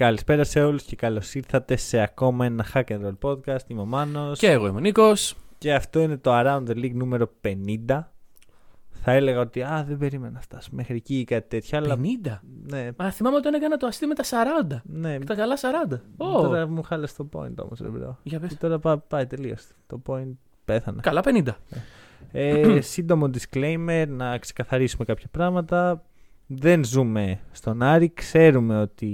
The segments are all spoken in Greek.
Καλησπέρα σε όλους και καλώς ήρθατε σε ακόμα ένα Pick and Roll podcast. Είμαι ο Μάνος Και εγώ είμαι ο Νίκος. και αυτό είναι το Around the League νούμερο 50. Θα έλεγα ότι α, δεν περίμενα να φτάσω μέχρι εκεί ή κάτι τέτοιο, αλλά 50. ναι, Μα θυμάμαι όταν έκανα το αστείο με τα 40. ναι. Με τα καλά 40. Ω, Τώρα μου χάλασε το point όμως, ρε bro. Για πες. Και τώρα πά- πάει τελείως. Το point πέθανε. Καλά 50. Ε, σύντομο disclaimer, να ξεκαθαρίσουμε κάποια πράγματα. Δεν ζούμε στον Άρη. Ξέρουμε ότι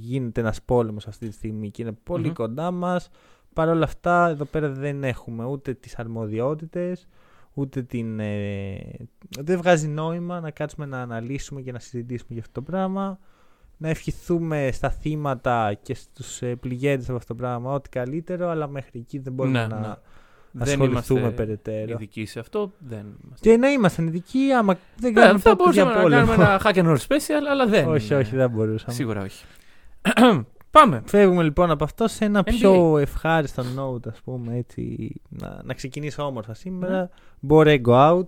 γίνεται ένας πόλεμος αυτή τη στιγμή και είναι πολύ Μμμ. κοντά μας. Παρ' όλα αυτά, εδώ πέρα δεν έχουμε ούτε τις αρμοδιότητες, ούτε την... ε, δεν βγάζει νόημα να κάτσουμε να αναλύσουμε και να συζητήσουμε για αυτό το πράγμα. Να ευχηθούμε στα θύματα και στους ε, πληγέντες από αυτό το πράγμα ό,τι καλύτερο, αλλά μέχρι εκεί δεν μπορούμε Ναι, να ναι. Ασχοληθούμε περαιτέρω. ειδικοί σε αυτό. Δεν είμαστε. Και να ήμασταν ειδικοί, άμα δεν Ναι, κάνουμε θα podcast για μπορούσαμε να πόλεμο. κάνουμε ένα hack and roll special, αλλά δεν. όχι, είναι. όχι, δεν μπορούσαμε. Σίγουρα όχι. Πάμε. Φεύγουμε λοιπόν από αυτό σε ένα NBA. πιο ευχάριστο note, ας πούμε, έτσι, να, να ξεκινήσω όμορφα σήμερα. Ναι. Μπορεί go out,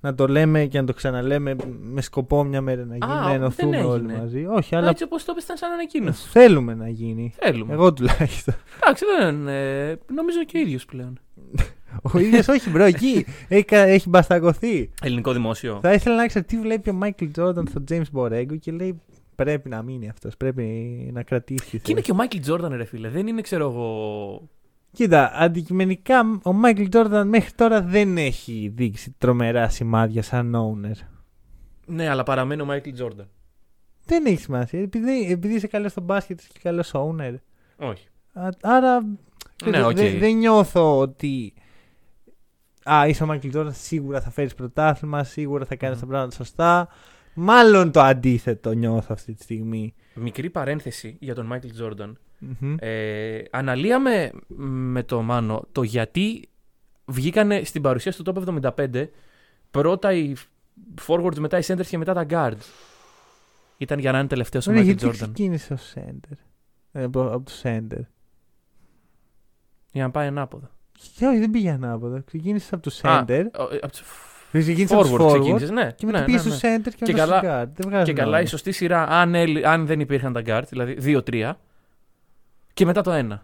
να το λέμε και να το ξαναλέμε με σκοπό μια μέρα να γίνει, Α, να ενωθούμε δεν όλοι έγινε. μαζί. Όχι, Αλλά... αλλά Έτσι όπως το είπες, ήταν σαν ανακοίνωση. θέλουμε να γίνει. Θέλουμε. Εγώ τουλάχιστον. Εντάξει, δεν. Ε, νομίζω και ο ίδιος πλέον. Ο ίδιος όχι, bro, εκεί έχει, κα- έχει μπαστακωθεί. Ελληνικό δημόσιο. Θα ήθελα να ξέρω τι βλέπει ο Μάικλ Τζόρνταν στο James Borrego και λέει πρέπει να μείνει αυτός. Πρέπει να κρατήσει. τη Και είναι θέση». και ο Μάικλ Τζόρνταν, ρε φίλε. Δεν είναι, ξέρω εγώ. Κοίτα, αντικειμενικά ο Μάικλ Τζόρνταν μέχρι τώρα δεν έχει δείξει τρομερά σημάδια σαν owner. Ναι, αλλά παραμένει ο Μάικλ Τζόρνταν. Δεν έχει σημασία. Επειδή, επειδή είσαι καλός στο μπάσκετ είσαι και καλός owner. Όχι. Α- Άρα Ναι, δεν- οκ. δεν- δεν νιώθω ότι. Α, είσαι ο Μάικλ Τζόρνταν, σίγουρα θα φέρεις πρωτάθλημα, σίγουρα θα κάνεις Μμμ. τα πράγματα σωστά. Μάλλον το αντίθετο νιώθω αυτή τη στιγμή. Μικρή παρένθεση για τον Μάικλ Τζόρνταν. Μμμ. Ε, αναλύαμε με το Μάνο το γιατί βγήκανε στην παρουσίαση του Top 75 πρώτα οι forwards, μετά οι centers και μετά τα guards. Ήταν για να είναι τελευταίο ο Ωραία, Μάικλ γιατί Τζόρνταν. ξεκίνησε ω center. Ε, από, από το center. Για να πάει ανάποδα. Και όχι, δεν πήγε ανάποδα. Ξεκίνησε από το Α, center. ο- ε, από τους Ξεκίνησε από forward του forward. ξεκίνησες, ναι. Και μετά ναι, πήγες ναι, στο ναι. center και, Και μετά στο καλά- guard. Δεν βγάζει Και καλά νόημα. η σωστή σειρά αν, έλ- αν δεν υπήρχαν τα guard, δηλαδή 2-3 και μετά το 1.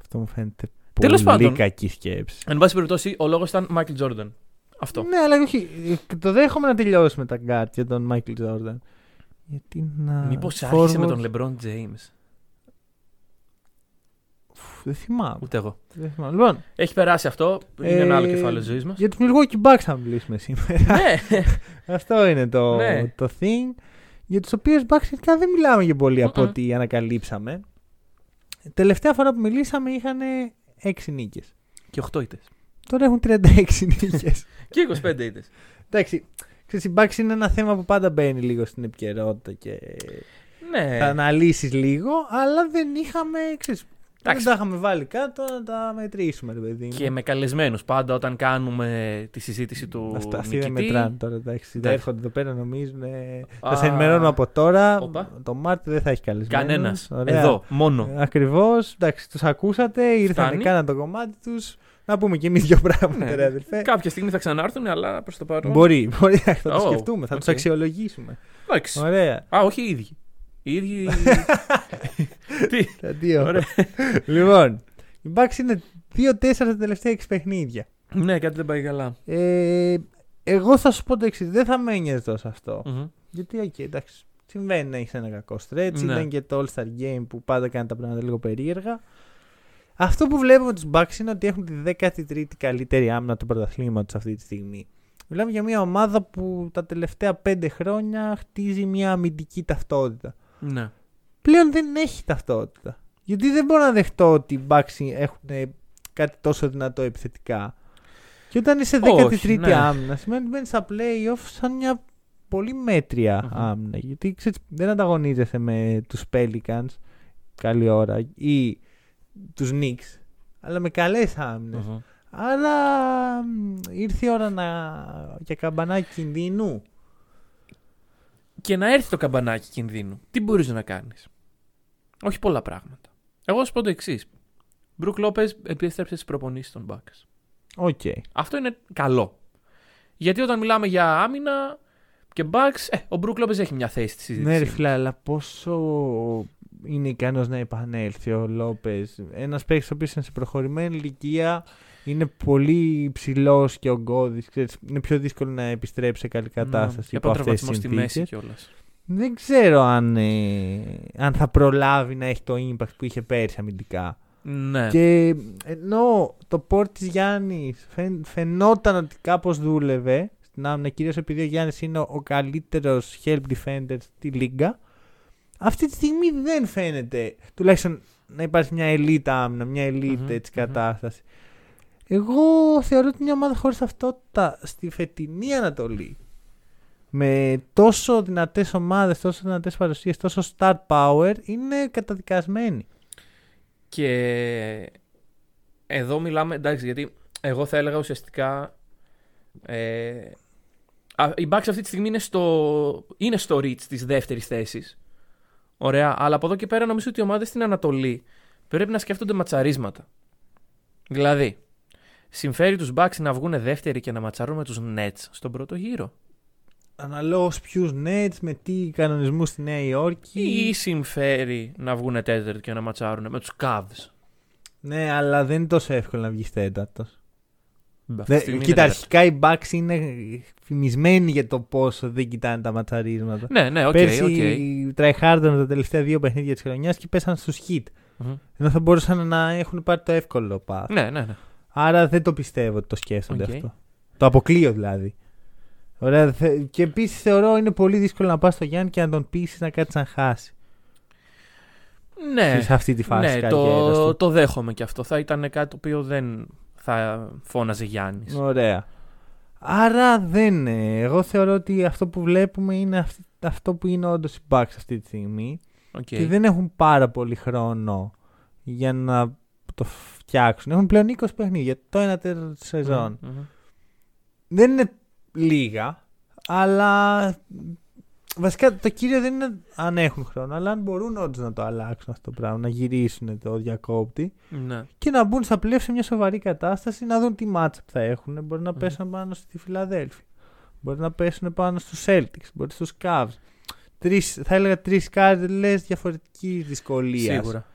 Αυτό μου φαίνεται Τέλος πολύ πάντων. κακή σκέψη. Εν πάση περιπτώσει, ο λόγος ήταν Μάικλ Τζόρνταν. Αυτό. Ναι, αλλά όχι. Το δέχομαι να τελειώσουμε τα guard για τον Michael Jordan. Γιατί να. Μήπως άρχισε με forward- τον LeBron James; Φου, Δεν θυμάμαι. Ούτε εγώ. Δεν θυμάμαι. Λοιπόν, Έχει περάσει αυτό. Είναι ε, ένα άλλο κεφάλαιο ζωής μας. Για τους Milwaukee Bucks θα μιλήσουμε σήμερα. ναι, Αυτό είναι το, Ναι. το thing. Για τους οποίους Bucks σχετικά δεν μιλάμε για πολύ από Mm-mm. ό,τι ανακαλύψαμε. Τελευταία φορά που μιλήσαμε είχαν 6 νίκες. και 8 ήττε. Τώρα έχουν 36 νίκες. Και 25 ήττε. Εντάξει, ξέρεις, η Bucks είναι ένα θέμα που πάντα μπαίνει λίγο στην επικαιρότητα και Ναι. θα αναλύσεις λίγο, αλλά δεν είχαμε, ξέρεις, δεν Εντάξει. τα είχαμε βάλει κάτω να τα μετρήσουμε, ρε παιδί μου. Και με καλεσμένους πάντα όταν κάνουμε τη συζήτηση του Αυτά, αυτοί δεν νικητή. μετράνε τώρα, εντάξει. Θα Εντάξει. έρχονται εδώ πέρα, νομίζουν. ε, Α. Θα σε ενημερώνουμε από τώρα. Οπα. Το Μάρτιο δεν θα έχει καλεσμένους. Κανένας. Ωραία. Εδώ, μόνο. Ακριβώς. Εντάξει, τους ακούσατε, ήρθαν, Φτάνει. κάναν το κομμάτι τους. Να πούμε κι εμείς δύο πράγματα, Ναι. ρε αδελφέ. Κάποια στιγμή θα ξανάρθουν, αλλά προς το παρόν. Μπορεί, μπορεί, θα το Oh, σκεφτούμε, θα οκ. του αξιολογήσουμε. Εντάξει. Ωραία. Α, όχι οι ίδιοι. Οι ίδιοι. Τι; Τα δύο. Ωραία. λοιπόν, οι Bucks είναι 2-4 στα τελευταία 6 παιχνίδια. ναι, κάτι δεν πάει καλά. Ε, εγώ θα σου πω το εξής: δεν θα με ένοιαζε τόσο αυτό. Μμμ. Γιατί, οκ, εντάξει, συμβαίνει να έχεις ένα κακό stretch. Ναι. Ήταν και το All-Star Game που πάντα κάνει τα πράγματα λίγο περίεργα. Αυτό που βλέπουμε τους Bucks είναι ότι έχουν τη 13η καλύτερη άμυνα του πρωταθλήματος αυτή τη στιγμή. Μιλάμε για μια ομάδα που τα τελευταία 5 χρόνια χτίζει μια αμυντική ταυτότητα. Ναι. Πλέον δεν έχει ταυτότητα. Γιατί δεν μπορώ να δεχτώ ότι οι Bucks έχουν κάτι τόσο δυνατό επιθετικά. Και όταν είσαι 13η Όχι, ναι. άμυνα, σημαίνει ότι μπαίνεις στα playoff σαν μια πολύ μέτρια Μμμ. άμυνα. Γιατί ξέρεις, δεν ανταγωνίζεσαι με τους Pelicans καλή ώρα ή τους Knicks, αλλά με καλές άμυνες. Άρα μ, ήρθε η ώρα να... για καμπανάκι κινδύνου. Και να έρθει το καμπανάκι κινδύνου. Τι μπορείς να κάνεις; Όχι πολλά πράγματα. Εγώ θα σου πω το εξής. Μπρουκ Λόπες επίστρεψε στις προπονήσεις των Bucks. Ok. Αυτό είναι καλό. Γιατί όταν μιλάμε για άμυνα και Bucks, ε, ο Μπρουκ Λόπες έχει μια θέση στη συζήτηση. Ναι, ρε φίλε, αλλά πόσο είναι ικανός να επανέλθει ο Λόπες; Ένας παίκτης ο οποίος είναι σε προχωρημένη ηλικία, είναι πολύ υψηλός και ογκώδη. Είναι πιο δύσκολο να επιστρέψει σε καλή κατάσταση Και υπό από αυτές τις τραυματισμό στη μέση συνθήκες. κιόλας. Δεν ξέρω αν, ε, αν θα προλάβει να έχει το impact που είχε πέρσι αμυντικά. Ναι. Και ενώ το πόρ της Γιάννης φαινόταν ότι κάπως δούλευε στην άμυνα, κυρίως επειδή ο Γιάννης είναι ο, ο καλύτερος help defender στη λίγκα, αυτή τη στιγμή δεν φαίνεται τουλάχιστον να υπάρχει μια elite άμυνα, μια elite Μμμ, έτσι, μμμ. κατάσταση. Εγώ θεωρώ ότι μια ομάδα χωρίς ταυτότητα στη φετινή Ανατολή με τόσο δυνατές ομάδες, τόσο δυνατές παρουσίες, τόσο star power είναι καταδικασμένη. Και εδώ μιλάμε, εντάξει, γιατί εγώ θα έλεγα ουσιαστικά. Ε, α, η Bucks αυτή τη στιγμή είναι στο, είναι στο reach της δεύτερης θέσης. Ωραία, αλλά από εδώ και πέρα νομίζω ότι οι ομάδες στην Ανατολή πρέπει να σκέφτονται ματσαρίσματα. Δηλαδή, συμφέρει τους Bucks να βγουν δεύτεροι και να ματσαρούν με τους Nets στον πρώτο γύρο. Αναλόγως ποιους Nets, με τι κανονισμούς στη Νέα Υόρκη. Ή συμφέρει να βγουν τέταρτοι και να ματσάρουν με τους Cavs. Ναι, αλλά δεν είναι τόσο εύκολο να βγει τέταρτος. Αυτή τη στιγμή είναι Κοίτα, τέταρτοι. αρχικά οι Bucks είναι φημισμένοι για το πόσο δεν κοιτάνε τα ματσαρίσματα. Ναι, ναι, οκ, Πέρσι ok. tryhard αν τα τελευταία δύο παιχνίδια της χρονιάς και πέσαν στους Heat. Μμμ. Ενώ θα μπορούσαν να έχουν πάρει το εύκολο path. Ναι, ναι, ναι. Άρα δεν το πιστεύω ότι το σκέφτονται Οκ. αυτό. Το αποκλείω δηλαδή. Ωραία, θε- και επίσης θεωρώ είναι πολύ δύσκολο να πας στο Γιάννη και να τον πείσεις να κάτσει να χάσει. Ναι, σε αυτή τη φάση ναι της το, καριέρας του. το δέχομαι και αυτό. Θα ήταν κάτι το οποίο δεν θα φώναζε Γιάννης. Ωραία. Άρα δεν είναι. Εγώ θεωρώ ότι αυτό που βλέπουμε είναι αυτή- αυτό που είναι όντως οι Bucks αυτή τη στιγμή. Οκ. Και δεν έχουν πάρα πολύ χρόνο για να το φτιάξουν. Έχουν πλέον 20 παιχνίδια. Το ένα τέταρτο της σεζόν. Μμμ, μμμ. Δεν είναι λίγα, αλλά βασικά το κύριο δεν είναι αν έχουν χρόνο, αλλά αν μπορούν όντως να το αλλάξουν αυτό το πράγμα, να γυρίσουν το διακόπτη Ναι. και να μπουν στα πλαίσια σε μια σοβαρή κατάσταση, να δουν τι matchup θα έχουν. Μπορεί να Μμμ. πέσουν πάνω στη Φιλαδέλφια. Μπορεί να πέσουν πάνω στους Celtics. Μπορεί στους Cavs. Τρεις, θα έλεγα τρεις κάρτε διαφορετική δυσκολία. Σίγουρα.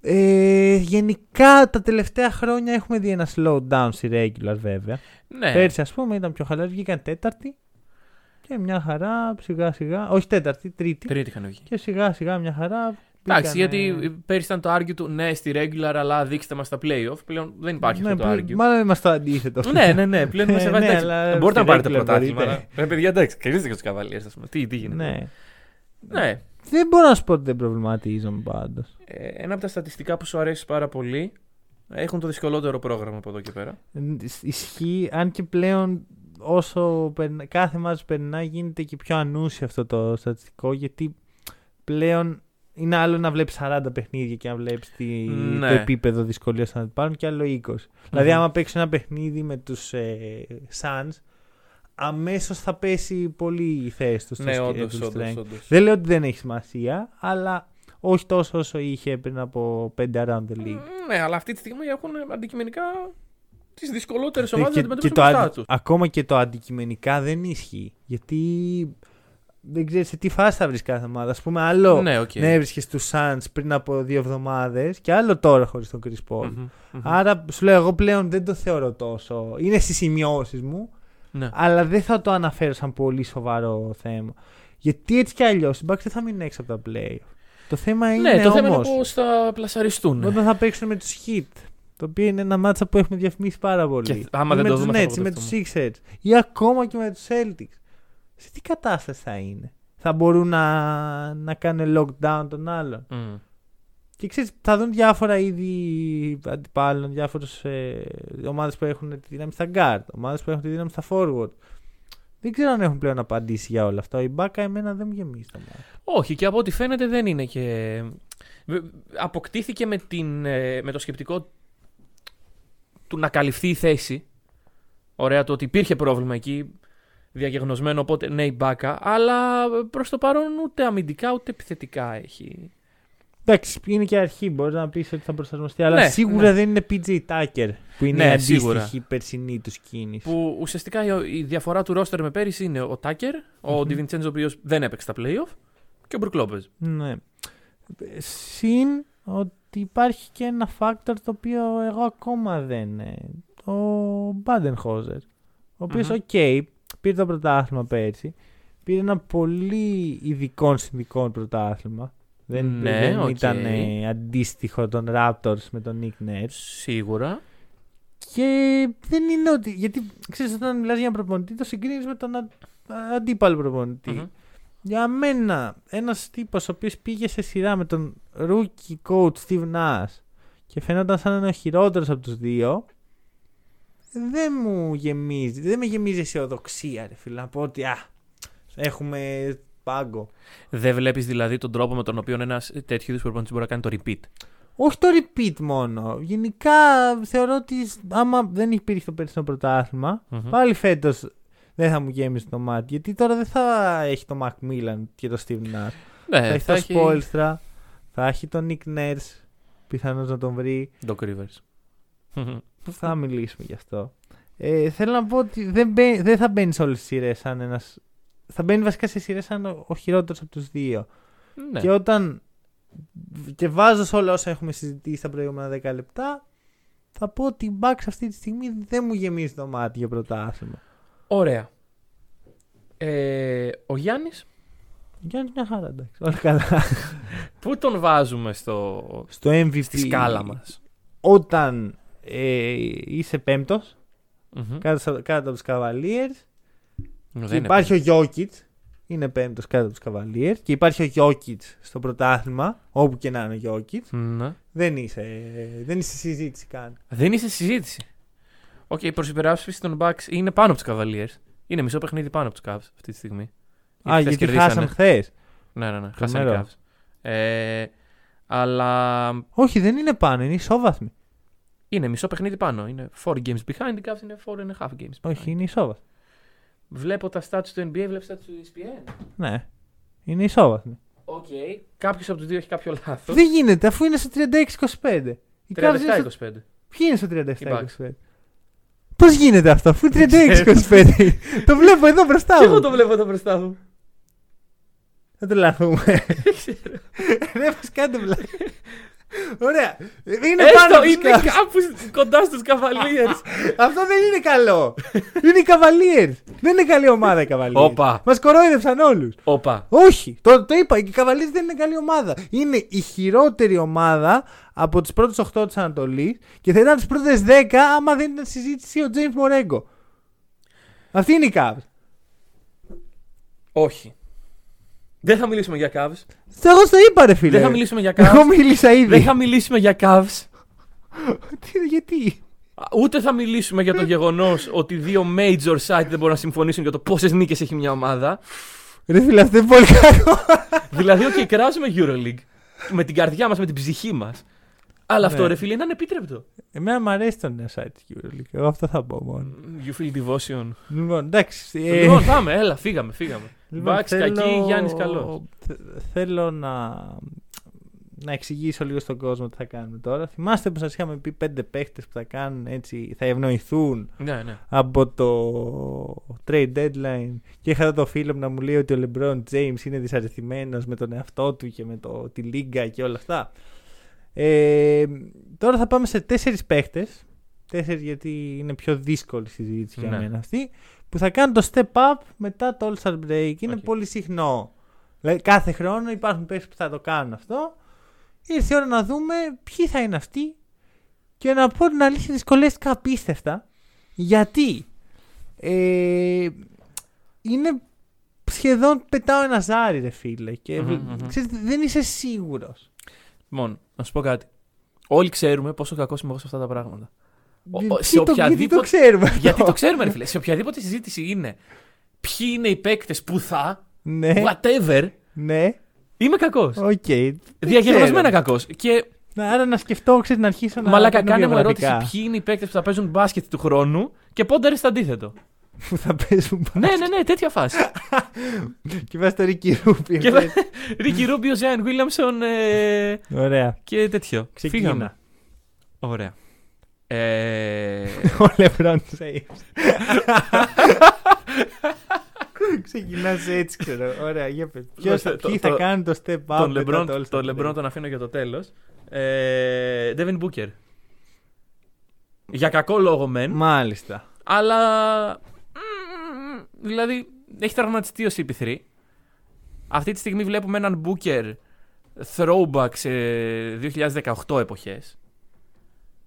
Ε, γενικά τα τελευταία χρόνια έχουμε δει ένα slowdown στη regular βέβαια. Ναι. Πέρσι, ας πούμε, ήταν πιο χαλαρή. Βγήκαν τέταρτη και μια χαρά σιγά σιγά. Όχι τέταρτη, τρίτη. Τρίτη είχαν βγει. Και σιγά σιγά μια χαρά. Εντάξει, μπήκανε- γιατί πέρυσι ήταν το argue του ναι στη regular, αλλά δείξτε μας τα playoff. Πλέον δεν υπάρχει Ναι, αυτό το πλέον- argue. Μάλλον είμαστε το αντίθετο. ναι, ναι, ναι. Πλέον είμαστε Ε, βάζει. ναι, εντάξει, αλλά Μπορείτε να στη πάρετε regular πρωτάθλημα. μπορείτε. αλλά- Ρε παιδιά, εντάξει, κερδίστε και τους καβαλιέ, ας πούμε. Τι, τι γίνεται. Ναι. Ναι. Δεν μπορώ να σου πω ότι δεν προβληματίζομαι πάντως. Ε, ένα από τα στατιστικά που σου αρέσει πάρα πολύ έχουν το δυσκολότερο πρόγραμμα από εδώ και πέρα. Ισχύει, αν και πλέον όσο περνα- κάθε μάτς περνάει γίνεται και πιο ανούσιο αυτό το στατιστικό γιατί πλέον είναι άλλο να βλέπεις 40 παιχνίδια και να βλέπεις τη, Ναι. το επίπεδο δυσκολίας να πάρουν και άλλο 20. Δηλαδή Μμμ. άμα παίξεις ένα παιχνίδι με τους ε, Suns αμέσως θα πέσει πολύ η θέση τους στο Ναι, σκε- όντως, του όντως. strength. Δεν λέω ότι δεν έχει σημασία, αλλά όχι τόσο όσο είχε πριν από 5 around the league. Ναι, αλλά αυτή τη στιγμή έχουν αντικειμενικά τις δυσκολότερες Ναι, ομάδες να και- αντιμετωπίσουν και το μπροστά αντι- τους. Ακόμα και το αντικειμενικά δεν ισχύει. Γιατί δεν ξέρεις σε τι φάση θα βρεις κάθε ομάδα. Ας πούμε, άλλο Ναι, οκ. να έβρισκες τους Suns πριν από δύο εβδομάδες και άλλο τώρα χωρίς τον Chris Paul. Μμμ, μμμ. Άρα σου λέω, εγώ πλέον δεν το θεωρώ τόσο. Είναι στις σημειώσεις μου, Ναι. αλλά δεν θα το αναφέρω σαν πολύ σοβαρό θέμα. Γιατί έτσι κι αλλιώς οι Bucks δεν θα μείνουν έξω από τα playoff. Το θέμα είναι Ναι, το θέμα είναι όμως, πώ θα πλασαριστούν. όταν θα παίξουν με τους Heat. Το οποίο είναι ένα μάτσα που έχουμε διαφημίσει πάρα πολύ. Και άμα Ή δεν με το τους δούμε, θα Nets, ή με τους απογοητευτούμε. Sixers. Ή ακόμα και με τους Celtics. Σε τι κατάσταση θα είναι; Θα μπορούν να, να κάνουν lockdown τον άλλον; Μμ. Και ξέρεις, θα δουν διάφορα είδη αντιπάλων, διάφορες ε, ομάδες που έχουν τη δύναμη στα guard, ομάδες που έχουν τη δύναμη στα forward. Δεν ξέρω αν έχουν πλέον απαντήσει για όλα αυτά. Η μπάκα εμένα δεν μου γεμίζει τα μάτια. Όχι, και από ό,τι φαίνεται δεν είναι και Βε- Αποκτήθηκε με, την, ε, με το σκεπτικό του να καλυφθεί η θέση. Ωραία, το ότι υπήρχε πρόβλημα εκεί, διαγεγνωσμένο, οπότε ναι η μπάκα, αλλά προς το παρόν ούτε αμυντικά ούτε επιθετικά έχει. Εντάξει, είναι και αρχή. Μπορείς να πεις ότι θα προσαρμοστεί. Αλλά Ναι, σίγουρα ναι. δεν είναι PJ Tucker που είναι Ναι, η σίγουρα. αντίστοιχη περσινή τους κίνηση. Που ουσιαστικά η, η διαφορά του ρόστερ με πέρυσι είναι ο Τάκερ, ο Μμμ. Ντιβιντσέντζο ο οποίος δεν έπαιξε τα playoff και ο Μπρουκ Λόπεζ. Ναι. Συν ότι υπάρχει και ένα factor το οποίο εγώ ακόμα δεν. ε, Ο Μπάντενχόζερ. Ο οποίος, Μμμ. οκ, πήρε το πρωτάθλημα πέρσι. Πήρε ένα πολύ ειδικών συνθηκών πρωτάθλημα. Δεν, Ναι, δεν οκ. ήταν ε, αντίστοιχο των Raptors με τον Nick Nurse. Σίγουρα. Και δεν είναι ότι. Γιατί ξέρεις, όταν μιλάς για έναν προπονητή, το συγκρίνεις με τον α- αντίπαλο προπονητή. Μμμ. Για μένα, ένας τύπος ο οποίος πήγε σε σειρά με τον rookie coach Steve Nash και φαινόταν σαν να είναι ο χειρότερος από τους δύο, δεν μου γεμίζει. Δεν με γεμίζει αισιοδοξία, ρε φίλε. Να πω ότι α, έχουμε πάγκο. Δεν βλέπεις δηλαδή τον τρόπο με τον οποίο ένας τέτοιο είδους προπονητής μπορεί να κάνει το repeat; Όχι το repeat μόνο. Γενικά θεωρώ ότι άμα δεν υπήρχε το περσινό πρωτάθλημα, Μμμ. πάλι φέτος δεν θα μου γέμιζε το μάτι. Γιατί τώρα δεν θα έχει το Macmillan και το Steve Nash. Ναι, θα έχει το Spoelstra, θα έχει τον Nick Nurse, πιθανώς να τον βρει. Doc Rivers. θα μιλήσουμε γι' αυτό. Ε, θέλω να πω ότι δεν, μπαί- δεν θα μπαίνεις σε όλες τις σειρές σαν ένας. Θα μπαίνει βασικά σε σειρές σαν ο, ο χειρότερος από τους δύο. ναι. Και όταν. και βάζω σε όλα όσα έχουμε συζητήσει τα προηγούμενα 10 λεπτά, θα πω ότι η Bucks αυτή τη στιγμή δεν μου γεμίζει το μάτι για πρωτάθλημα. Ωραία. Ε, ο Γιάννης, Γιάννης μια χαρά, εντάξει. Όλα καλά. πού τον βάζουμε στο, Στο MVP. στη σκάλα μας; Όταν ε, είσαι πέμπτος, κάτω, κάτω από τους Cavaliers, και υπάρχει ο Jokic, είναι πέμπτος κάτω από τους Cavaliers, και υπάρχει ο Jokic στο πρωτάθλημα, όπου και να είναι ο Jokic, Ναι. δεν είσαι, δεν είσαι συζήτηση καν. Δεν είσαι συζήτηση. Οκ, η προσυπεράσπιση των Bucks είναι πάνω από τους Cavaliers. Είναι μισό παιχνίδι πάνω από τους Cavs αυτή τη στιγμή. Α, χθες γιατί κερδίσανε. χάσαμε χθες. Ναι, ναι, ναι. Χάσανε οι Τρομερό. Cavs. Ε, αλλά Όχι, δεν είναι πάνω, είναι ισόβαθμοι. είναι μισό παιχνίδι πάνω. Είναι 4 games behind, οι Cavs είναι 4 and a half games behind. Όχι, είναι ισόβαθμοι. Βλέπω τα stats του NBA, βλέπω τα stats του E ESPN. Ναι, είναι ισόβαθμοι. Οκ. Κάποιος από τους δύο έχει κάποιο λάθος. Δεν γίνεται, αφού είναι στο 36-25. Οι Cavs είναι στο- 37-25. Ποιοι είναι στο Οι Bucks. 37-25. Πώς γίνεται αυτό, αφού είναι 36-25. το βλέπω εδώ μπροστά Και εγώ μου. το βλέπω εδώ μπροστά μου. Δεν τρελαθούμε. Δεν μας κάνετε βλάκα. Ωραία. Είναι πάνω Έστω από τους είναι Cavs. κάπου κοντά στους Cavaliers. Αυτό δεν είναι καλό. είναι οι Cavaliers. Δεν είναι καλή ομάδα οι Cavaliers. Όπα. Μας κορόιδεψαν όλους. Όπα. Όχι, το, το είπα. Οι Cavaliers δεν είναι καλή ομάδα. Είναι η χειρότερη ομάδα από τις πρώτες 8 της Ανατολής και θα ήταν τις πρώτες 10 άμα δεν ήταν συζήτηση ο James Μορέγκο. Αυτή είναι η Cavs. Όχι. Δεν θα μιλήσουμε για Cavs. Εγώ στο είπα, ρε φίλε. Δεν θα μιλήσουμε για Εγώ Cavs. μίλησα ήδη. Δεν θα μιλήσουμε για Cavs. Τι, γιατί; Ούτε θα μιλήσουμε για το γεγονός ότι δύο major site δεν μπορούν να συμφωνήσουν για το πόσες νίκες έχει μια ομάδα. Ρε φίλε, αυτό είναι πολύ κακό. δηλαδή, OK, κράζουμε EuroLeague. Με την καρδιά μας, με την ψυχή μας. Αλλά αυτό Ναι. ρε φίλε είναι ανεπίτρεπτο. Εμένα μου αρέσει το νέο site της EuroLeague. Εγώ αυτό θα πω μόνο. You feel devotion. Λοιπόν, εντάξει. ε, Λοιπόν, πάμε, έλα, φύγαμε, φύγαμε. Λοιπόν, Bucks κακή, Γιάννης καλός. θε- Θέλω να... να εξηγήσω λίγο στον κόσμο τι θα κάνουμε τώρα. Θυμάστε που σας είχαμε πει πέντε παίχτες που θα κάνουν έτσι, θα ευνοηθούν Ναι, ναι. από το trade deadline και είχα εδώ το φίλο μου να μου λέει ότι ο LeBron James είναι δυσαρεθειμένος με τον εαυτό του και με το, τη λίγκα και όλα αυτά. Ε, τώρα θα πάμε σε τέσσερις παίχτες τέσσερις γιατί είναι πιο δύσκολη η συζήτηση για Ναι. μένα αυτή που θα κάνουν το step up μετά το All Star Break. Είναι Οκ. πολύ συχνό. Δηλαδή, κάθε χρόνο υπάρχουν παίχτες που θα το κάνουν αυτό. Ήρθε η ώρα να δούμε ποιοι θα είναι αυτοί και να πω την αλήθεια δυσκολεύτηκα απίστευτα γιατί ε, είναι σχεδόν πετάω ένα ζάρι ρε φίλε και Μμμ, μμμ. ξέρεις, δεν είσαι σίγουρος. Λοιπόν, να σου πω κάτι. Όλοι ξέρουμε πόσο κακός είμαι εγώ σε αυτά τα πράγματα. Ο- ο- Γιατί σε το- γιατί οποιαδήποτε- το ξέρουμε αυτό. Γιατί το ξέρουμε, ρε φίλε. Σε οποιαδήποτε συζήτηση είναι ποιοι είναι οι παίκτες που θα, Ναι, whatever, ναι. Είμαι κακός. Οκ. δεν Διαγεγραμμένα ξέρω. κακός. Και Άρα να σκεφτώ, ξέρεις, να αρχίσω να. μαλάκα, κάνω κάνε μου ερώτηση βιογραφικά ποιοι είναι οι παίκτες που θα παίζουν μπάσκετ του χρόνου και πόντερ στο αντίθετο. Που θα παίζουν ναι, ναι, ναι, τέτοια φάση. Και βάζει το Ρίκι Ρούπι. και Ρίκι Ρούμπιο, Ζέαν Βίλιαμσον ε, Ωραία. και τέτοιο. Φύγαμε. Ξεκίνα. Ωραία. Ε, Ο Λεμπρόν James. Ξεκινάς έτσι, ξέρω. Ωραία, για πες. Ποιος θα, Το- ποιοι το- θα κάνουν το step up. τον μετά Λεμπρόν το All-Star τον, break; Λεμπρόν τον αφήνω για το τέλος. Ε, Devin Booker. Για κακό λόγο μεν. Μάλιστα. Αλλά. μ, Δηλαδή, έχει τραυματιστεί ο CP3. Αυτή τη στιγμή βλέπουμε έναν Booker throwback σε 2018 εποχές.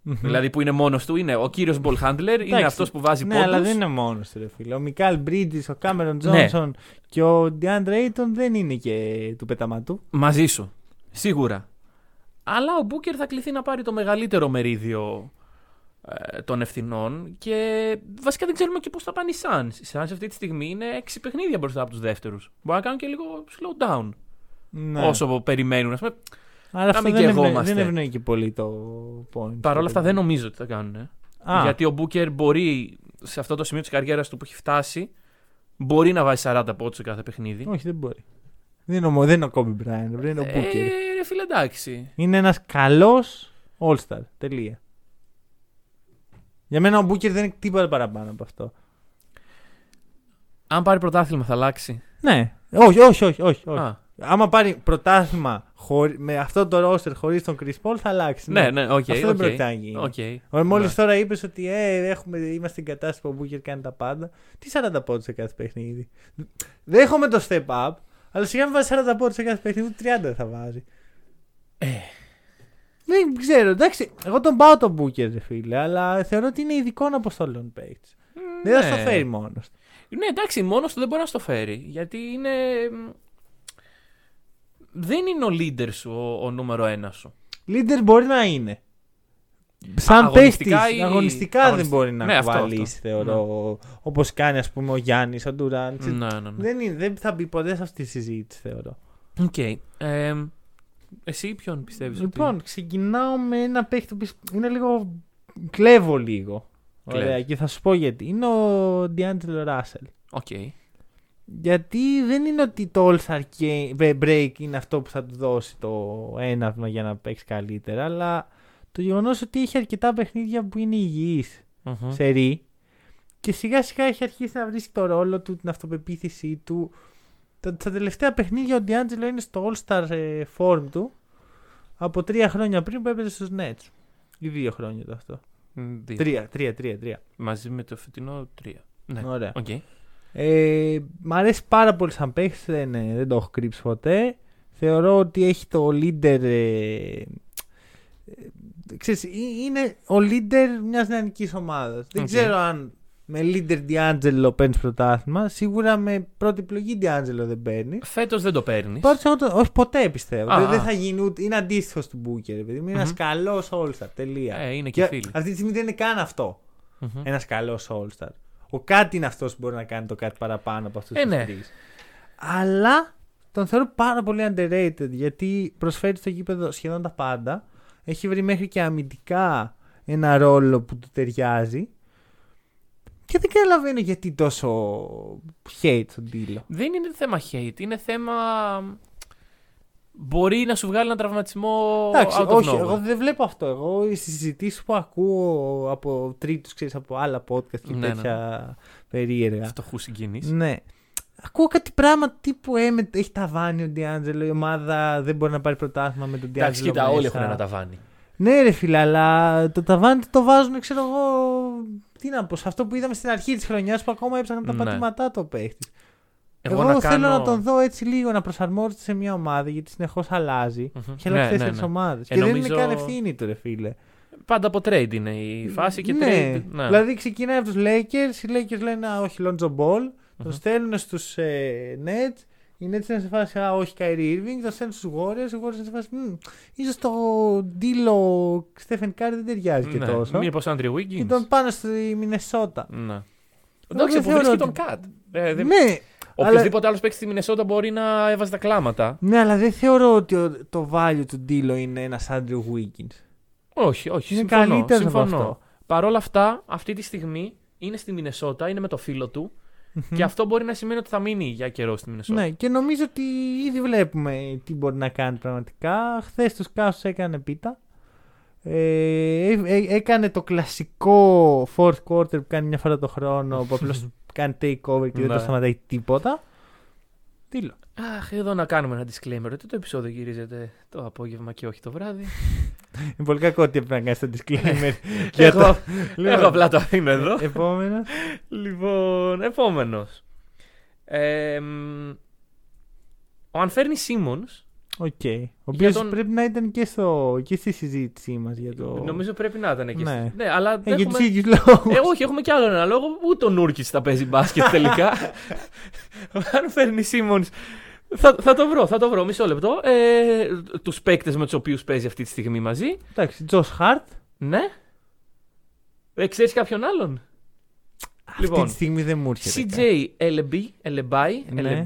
Δηλαδή που είναι μόνος του, είναι ο κύριος ball handler, είναι Εντάξει, αυτός που βάζει Ναι, πόντους. αλλά δεν είναι μόνος του, ρε φίλε. Ο Μικάλ Μπρίτζης, ο Κάμερον Ναι. Τζόνσον και ο Ντιάντρε Έιτον δεν είναι και του πεταματού. Μαζί σου. Σίγουρα. Αλλά ο Booker θα κληθεί να πάρει το μεγαλύτερο μερίδιο ε, των ευθυνών και βασικά δεν ξέρουμε και πώς θα πάνε οι Suns. Οι Suns αυτή τη στιγμή είναι έξι παιχνίδια μπροστά από τους δεύτερους. Μπορεί να κάνουν και λίγο slow down Ναι. όσο περιμένουν. Ας πούμε. Αλλά να αυτό μην δεν, ευνοεί, καιγόμαστε. δεν ευνοεί και πολύ το point. Παρ' όλα αυτά δεν νομίζω ότι θα κάνουν. ε. Α, Γιατί ο Booker μπορεί σε αυτό το σημείο της καριέρας του που έχει φτάσει μπορεί να βάζει 40 πόντους σε κάθε παιχνίδι. Όχι, δεν μπορεί. Δεν είναι ο, δεν είναι ο Kobe Bryant, δεν είναι ο Booker. Ε, ρε φίλε, εντάξει. Είναι ένας καλός All-Star. Τελεία. Για μένα ο Booker δεν είναι τίποτα παραπάνω από αυτό. Αν πάρει πρωτάθλημα θα αλλάξει. Ναι. Όχι, όχι, όχι. όχι, όχι. Α, Άμα πάρει πρωτάθλημα χωρί- με αυτό το roster χωρίς τον Chris Paul θα αλλάξει. ναι, ναι, οκ. Αυτό δεν οκ, πρόκειται να γίνει. οκ. Μόλις Ναι. τώρα είπες ότι ε, έχουμε, είμαστε στην κατάσταση που ο Booker κάνει τα πάντα. Τι 40 πόντους σε κάθε παιχνίδι; Δέχομαι το step up, αλλά σιγά μην βάζεις 40 πόντους σε κάθε παιχνίδι, ούτε 30 θα βάζει. Ε. Δεν ξέρω, εντάξει. Εγώ τον πάω τον Booker, ρε φίλε, αλλά θεωρώ ότι είναι ειδικών αποστολών παίκτη. Δεν θα στο Ναι. φέρει μόνος. Ναι, εντάξει, μόνος του δεν μπορεί να στο φέρει. Γιατί είναι. Δεν είναι ο leader σου ο, ο νούμερο ένα σου. Leader μπορεί να είναι. Σαν αγωνιστικά παίχτης, ή- αγωνιστικά δεν αγωνιστικά. μπορεί να Ναι, αυτό, κουβαλήσει, αυτό. θεωρώ. Όπως κάνει, ας πούμε, ο Γιάννης, ο Ντουράντ. Ναι, ναι, ναι. Δεν, είναι, δεν θα μπει ποτέ σε αυτή τη συζήτηση, θεωρώ. Οκ. Ε, εσύ ποιον πιστεύεις Λοιπόν, ότι. ξεκινάω με ένα παίχτη που είναι λίγο. Κλέβω λίγο. Κλέβεις. Ωραία, και θα σου πω γιατί. Είναι ο Ντιάντζελο Ράσελ. Οκ. Γιατί δεν είναι ότι το All-Star Game- Break είναι αυτό που θα του δώσει το έναυσμα για να παίξει καλύτερα, αλλά το γεγονός ότι έχει αρκετά παιχνίδια που είναι υγιής Μμμ. σε ρί και σιγά σιγά έχει αρχίσει να βρίσκει το ρόλο του, την αυτοπεποίθησή του. Τα, τα τελευταία παιχνίδια ο Ντιάντζελο είναι στο All-Star ε, form του από τρία χρόνια πριν που έπαιζε στους Nets. Ή δύο χρόνια το αυτό. Δύο. Τρία, τρία, τρία, τρία. Μαζί με το φετινό τρία. Ναι. Ωραία. Οκ. Ε, μ' αρέσει πάρα πολύ σαν παίχτης, δεν, ε, δεν το έχω κρύψει ποτέ. Θεωρώ ότι έχει το leader. Ε, ε, ξέρεις, ε- είναι ο leader μιας νεανικής ομάδας. Δεν Οκ. ξέρω αν με leader D'Angelo παίρνεις πρωτάθλημα. Σίγουρα με πρώτη επιλογή D'Angelo δεν παίρνεις. Φέτος δεν το παίρνεις. Πάντως εγώ το, όχι ποτέ πιστεύω. Α, δεν, δεν α. θα γίνει ούτε. Είναι αντίστοιχος του Booker. Επειδή είναι ένας Μμμ. καλός All-Star. Τελεία. Ε, είναι και Και φίλοι. αυτή τη στιγμή δεν είναι καν αυτό. Μμμ. Ένας καλός All-Star. Ο κάτι είναι αυτός που μπορεί να κάνει το κάτι παραπάνω από αυτούς Ε, τους ναι. τρει. Αλλά τον θεωρώ πάρα πολύ underrated γιατί προσφέρει στο γήπεδο σχεδόν τα πάντα. Έχει βρει μέχρι και αμυντικά ένα ρόλο που του ταιριάζει. Και δεν καταλαβαίνω γιατί τόσο hate στον τίλο. Δεν είναι θέμα hate, είναι θέμα. Μπορεί να σου βγάλει ένα τραυματισμό Εντάξει, out of όχι, nowhere. εγώ δεν βλέπω αυτό. Εγώ οι συζητήσεις που ακούω από τρίτους, ξέρεις, από άλλα podcast και Ναι, ναι. τέτοια περίεργα. Φτωχούς συγγενείς. Ναι. Ακούω κάτι πράγμα τύπου ε, με- έχει ταβάνει ο Ντιάντζελο, η ομάδα δεν μπορεί να πάρει πρωτάθλημα με τον Εντάξει, Ντιάντζελο. κοίτα, όλοι μέσα. έχουν ένα ταβάνι. Ναι, ρε φίλε, αλλά το ταβάνι το βάζουν, ξέρω εγώ. Τι να πω, σε αυτό που είδαμε στην αρχή της χρονιάς που ακόμα έψαχναν τα Ναι. πατήματά το παίχτης. Εγώ, Εγώ, να θέλω κάνω... να τον δω έτσι λίγο να προσαρμόζεται σε μια ομάδα γιατί συνεχώς αλλάζει. Μμμ. Έχει αλλάξει Ναι, τέσσερι ναι, ναι. ομάδε. Ε, Και δεν νομίζω- είναι καν ευθύνη του, ρε φίλε. Πάντα από trade είναι η φάση και ναι. trade. Ναι. Δηλαδή ξεκινάει από τους Lakers, οι Lakers λένε Α, όχι, Lonzo Ball. Τον Μμμ. στέλνουν στους ε, Nets. Οι Nets είναι σε φάση Α, όχι, Kyrie Irving. Τον στέλνουν στους Warriors. Οι Warriors είναι σε φάση «Μμ, ίσως το ντύλο Stephen Curry δεν ταιριάζει και ναι. τόσο. Μήπως Andrew Και Wiggins. τον πάνε στη Μινεσότα. Ναι. δεν Εντάξει, που θεωρώ βρίσκει ότι- τον Κατ. Ε, δεν- Ναι, Οποιοδήποτε άλλος παίξει στη Μινεσότα μπορεί να έβαζε τα κλάματα. Ναι, αλλά δεν θεωρώ ότι ο- το value του Ντίλο είναι ένας Άντριου Wiggins. Όχι, όχι. Είναι συμφωνώ, καλύτερος από συμφωνώ. αυτό. Παρ' όλα αυτά, αυτή τη στιγμή είναι στη Μινεσότα, είναι με το φίλο του. Και αυτό μπορεί να σημαίνει ότι θα μείνει για καιρό στη Μινεσότα. Ναι, και νομίζω ότι ήδη βλέπουμε τι μπορεί να κάνει πραγματικά. Χθες τους Κάσου έκανε πίτα. Ε, ε, ε, έκανε το κλασικό fourth quarter που κάνει μια φορά το χρόνο που απλώς κάνει take over και δεν το Ναι. σταματάει τίποτα. Τίλο. Αχ, εδώ να κάνουμε ένα disclaimer ότι το επεισόδιο γυρίζεται το απόγευμα και όχι το βράδυ. Είναι πολύ κακό ότι έπρεπε να κάνεις το disclaimer. για εγώ, το- Λοιπόν, εγώ απλά το αφήνω εδώ. Επόμενος. λοιπόν, επόμενος. ο Άνφερνι Σίμονς, Οκ. Ο Για οποίος τον- πρέπει να ήταν και, στο, και στη συζήτησή μας για το. νομίζω πρέπει να ήταν εκεί. Ναι. ναι αλλά Ε, δεν για έχουμε... τους ίδιους λόγους. Ε, όχι, έχουμε κι άλλο ένα λόγο. Ούτε ο Νούρκιτς θα παίζει μπάσκετ τελικά. Άνφερνι Σίμονς. Θα, θα το βρω, θα το βρω. Μισό λεπτό. Ε, τους παίκτες με τους οποίους παίζει αυτή τη στιγμή μαζί. Εντάξει, Τζος Χαρτ. Ναι. Ε, ξέρεις κάποιον άλλον; Αυτή Λοιπόν, τη στιγμή δεν μου έρχεται. CJ Eleby, Eleby, Ναι.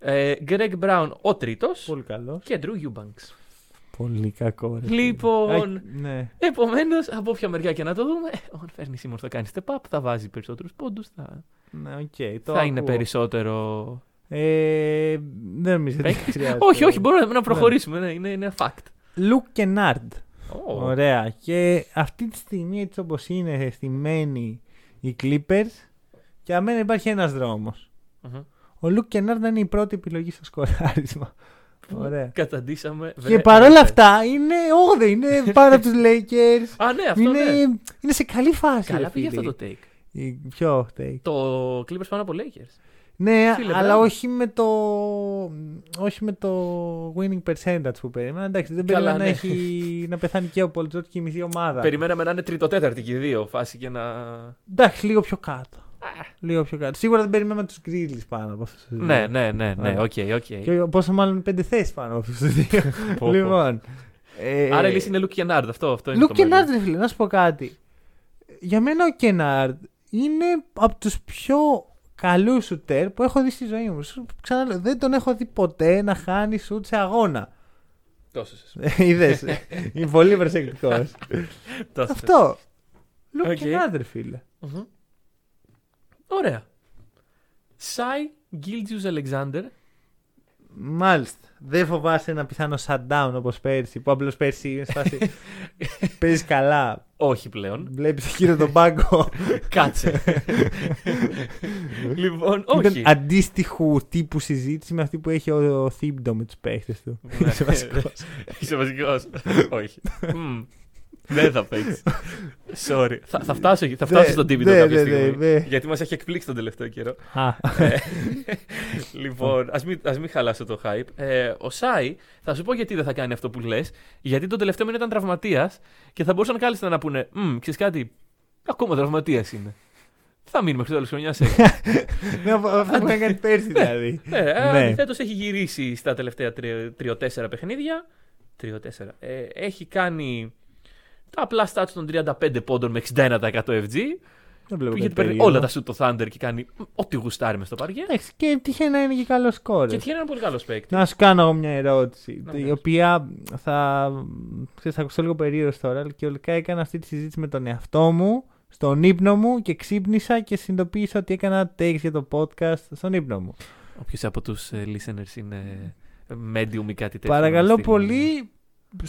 Eleby, ε, Greg Brown ο τρίτος Πολύ καλός. και Drew Eubanks. Πολύ κακό. ρε. Λοιπόν, Α, ναι. Επομένως, από όποια μεριά και να το δούμε, αν φέρνει Σίμον θα κάνει step up, θα βάζει περισσότερους πόντους, θα, ναι, οκ. το θα είναι ακούω. περισσότερο. Ε, δεν νομίζω ότι Παίκτη. χρειάζεται. όχι, όχι, μπορούμε να, να προχωρήσουμε. Ναι, είναι, είναι fact. Λουκ Κενάρντ. Ω, Ωραία. Και αυτή τη στιγμή, έτσι όπως είναι στημένοι οι Clippers, για μένα υπάρχει ένας δρόμος. μμμ. Ο Λουκ Κενάρντ είναι η πρώτη επιλογή στο σκοράρισμα. Ωραία. Καταντήσαμε. Και βρε- παρόλα βρε. αυτά είναι 8, είναι πάνω από τους Lakers. Α, ναι, αυτό είναι, ναι. είναι σε καλή φάση. Καλά ρε πήγε φίλε. αυτό το take. Η- Ποιο take; Το Clippers πάνω από Lakers. Ναι, Φίλε, αλλά μπράβο. όχι με το. Όχι με το winning percentage που περίμενα. Εντάξει, δεν Καλά, περίμενα να, ναι. έχει, να πεθάνει και ο Πολ Τζορτζ και η μισή ομάδα. Περιμέναμε να είναι τρίτο-τέταρτη και οι δύο φάση και να. Εντάξει, λίγο πιο κάτω. Λίγο πιο κάτω. Σίγουρα δεν περιμέναμε τους Grizzlies πάνω από αυτούς τους δύο. Ναι, ναι, ναι, ναι, Ωραία. οκ, οκ. Και πόσο μάλλον πέντε θέσεις πάνω από αυτούς τους δύο. Πω, πω. λοιπόν. ε, Άρα η λύση είναι Luke Kennard, αυτό, αυτό είναι. Λουκ το Κενάρντ, μέλλον. ρε φίλε, να σου πω κάτι. Για μένα ο Κενάρντ είναι από τους πιο καλούς σουτέρ που έχω δει στη ζωή μου. Σου Ξαναλέω, δεν τον έχω δει ποτέ να χάνει σουτ σε αγώνα. Τόσο σε- Είδες. είναι πολύ προσεκτικός. τόσο σε- Αυτό. Λουκ Οκ. Κενάρντ, ρε φίλε. Μμμ. Ωραία. Σάι Γκίλτζιους Αλεξάνδερ. Μάλιστα. Δεν φοβάσαι ένα πιθανό shutdown όπως πέρσι. Που απλώς πέρσι είναι σε φάση. Παίζεις καλά. Όχι πλέον. Βλέπεις γύρω τον πάγκο. Κάτσε. λοιπόν, όχι. Ήταν αντίστοιχου τύπου συζήτηση με αυτή που έχει ο, ο Θήμπντο με του παίχτε του. Ναι. Είσαι βασικός. Είσαι βασικός. Όχι. Μμ. Δεν θα παίξεις. Sorry. Θα, θα φτάσω, εκεί, θα φτάσω Ναι, στον τύπητο ναι, κάποια ναι, στιγμή. ναι, ναι. Γιατί μας έχει εκπλήξει τον τελευταίο καιρό. Α, Ε, λοιπόν, ας μην, ας μην χαλάσω το hype. Ε, ο Σάι, θα σου πω γιατί δεν θα κάνει αυτό που λες. Γιατί τον τελευταίο μήνα ήταν τραυματίας και θα μπορούσαν κάλλιστα να πούνε Μmm, ξέρεις κάτι, ακόμα τραυματίας είναι. Θα μείνει μέχρι το τέλο χρονιάς έτσι. ναι, αυτό αυτό που έκανε πέρσι δηλαδή. ναι, Ναι. αντιθέτως έχει γυρίσει στα τελευταία 3-4 παιχνίδια. 3-4. Ε, έχει κάνει τα απλά stats των 35 πόντων με 61% FG. Δεν βλέπω Γιατί κάτι παίρνει περίεργο. όλα τα shoot το Thunder και κάνει ό,τι γουστάρει μες στο παρκέ. Εντάξει, και τυχαίνει να είναι και καλός σκόρ. Και τυχαίνει ένα πολύ καλός παίκτη. Να σου κάνω εγώ μια ερώτηση. Να η κάνεις. οποία θα. Ξέρεις, θα ακουστώ λίγο περίεργος τώρα, αλλά και ολικά έκανα αυτή τη συζήτηση με τον εαυτό μου, στον ύπνο μου και ξύπνησα και συνειδητοποίησα ότι έκανα takes για το podcast στον ύπνο μου. Όποιος από τους listeners είναι medium ή κάτι τέτοιο. Παρακαλώ να στείλει- πολύ,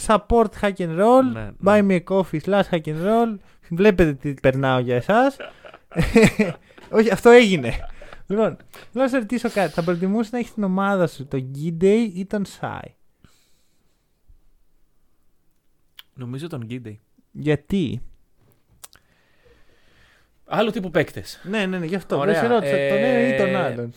support hack and roll, Ναι, ναι. buy me a coffee slash hack and roll. Βλέπετε τι περνάω για εσάς. Όχι, αυτό έγινε. Λοιπόν, θέλω να σε ρωτήσω κάτι. Θα προτιμούσε να έχεις την ομάδα σου τον Giddey ή τον Shai. Νομίζω τον Γκίντε. Γιατί; Άλλο τύπου παίκτες. Ναι, ναι, ναι, γι' αυτό. Ωραία, Δεν σε ρώτησα τον ένα ή τον ε, άλλον.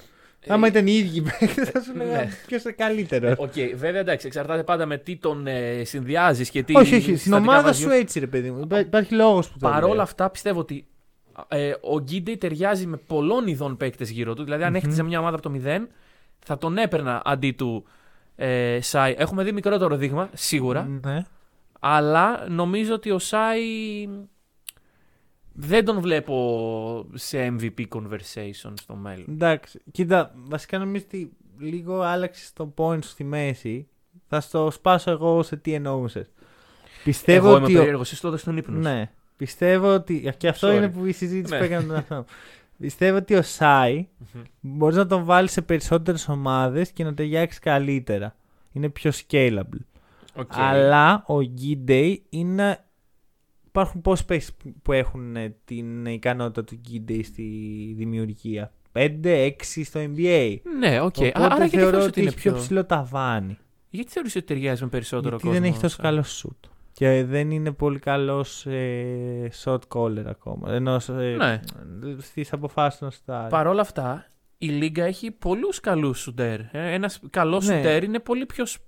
Άμα ήταν οι ίδιοι παίκτες θα σου ναι. λέγα ποιος είναι καλύτερος. Οκ, βέβαια εντάξει, εξαρτάται πάντα με τι τον ε, συνδυάζεις και τι. Όχι, όχι. Στην συστατικά ομάδα βάζεις. σου έτσι, ρε παιδί μου. Υπά- Υπάρχει λόγος που το Παρόλα λέω. αυτά πιστεύω ότι ε, ο Γκίντε ταιριάζει με πολλών ειδών παίκτες γύρω του. Δηλαδή, αν Μμμ. έχτιζε μια ομάδα από το 0, θα τον έπαιρνα αντί του ε, Σάι. Έχουμε δει μικρότερο δείγμα, σίγουρα. Ναι. Αλλά νομίζω ότι ο Σάι δεν τον βλέπω σε MVP conversation στο μέλλον. Εντάξει, κοίτα, βασικά νομίζω ότι λίγο άλλαξες το point στη μέση. Θα στο σπάσω εγώ σε τι εννοούσες. Πιστεύω Εγώ ότι. είμαι ο- περίεργος, εσύ τότε στον ύπνος. σου. Ναι. Πιστεύω ότι. Και αυτό Sorry. είναι που η συζήτηση Ναι. που έκανε τον αυτό. Πιστεύω ότι ο Σάι Μμμ. μπορείς να τον βάλεις σε περισσότερες ομάδες και να ταιριάξει καλύτερα. Είναι πιο scalable. Οκ. Αλλά ο Giddey είναι. Υπάρχουν πόσοι παίχτες που έχουν ε, την ικανότητα του Giddey στη δημιουργία. 5-6 στο NBA. Ναι, οκ. Οπότε Άρα γιατί θεωρώ θεωρείς ότι ότι είναι έχει πιο πιο... ψηλό ταβάνι. Γιατί θεωρείς ότι ταιριάζει με περισσότερο Γιατί κόσμο. δεν έχει τόσο σαν- καλό σουτ. Και δεν είναι πολύ καλός ε, shot caller ακόμα. Ενώ ε, Ναι. στις αποφάσεις των stars. Παρ' όλα αυτά, η Λίγκα έχει πολλούς καλούς σουτέρ. Ε, Ένας καλός Ναι. σουτέρ είναι πολύ πιο σ- ε,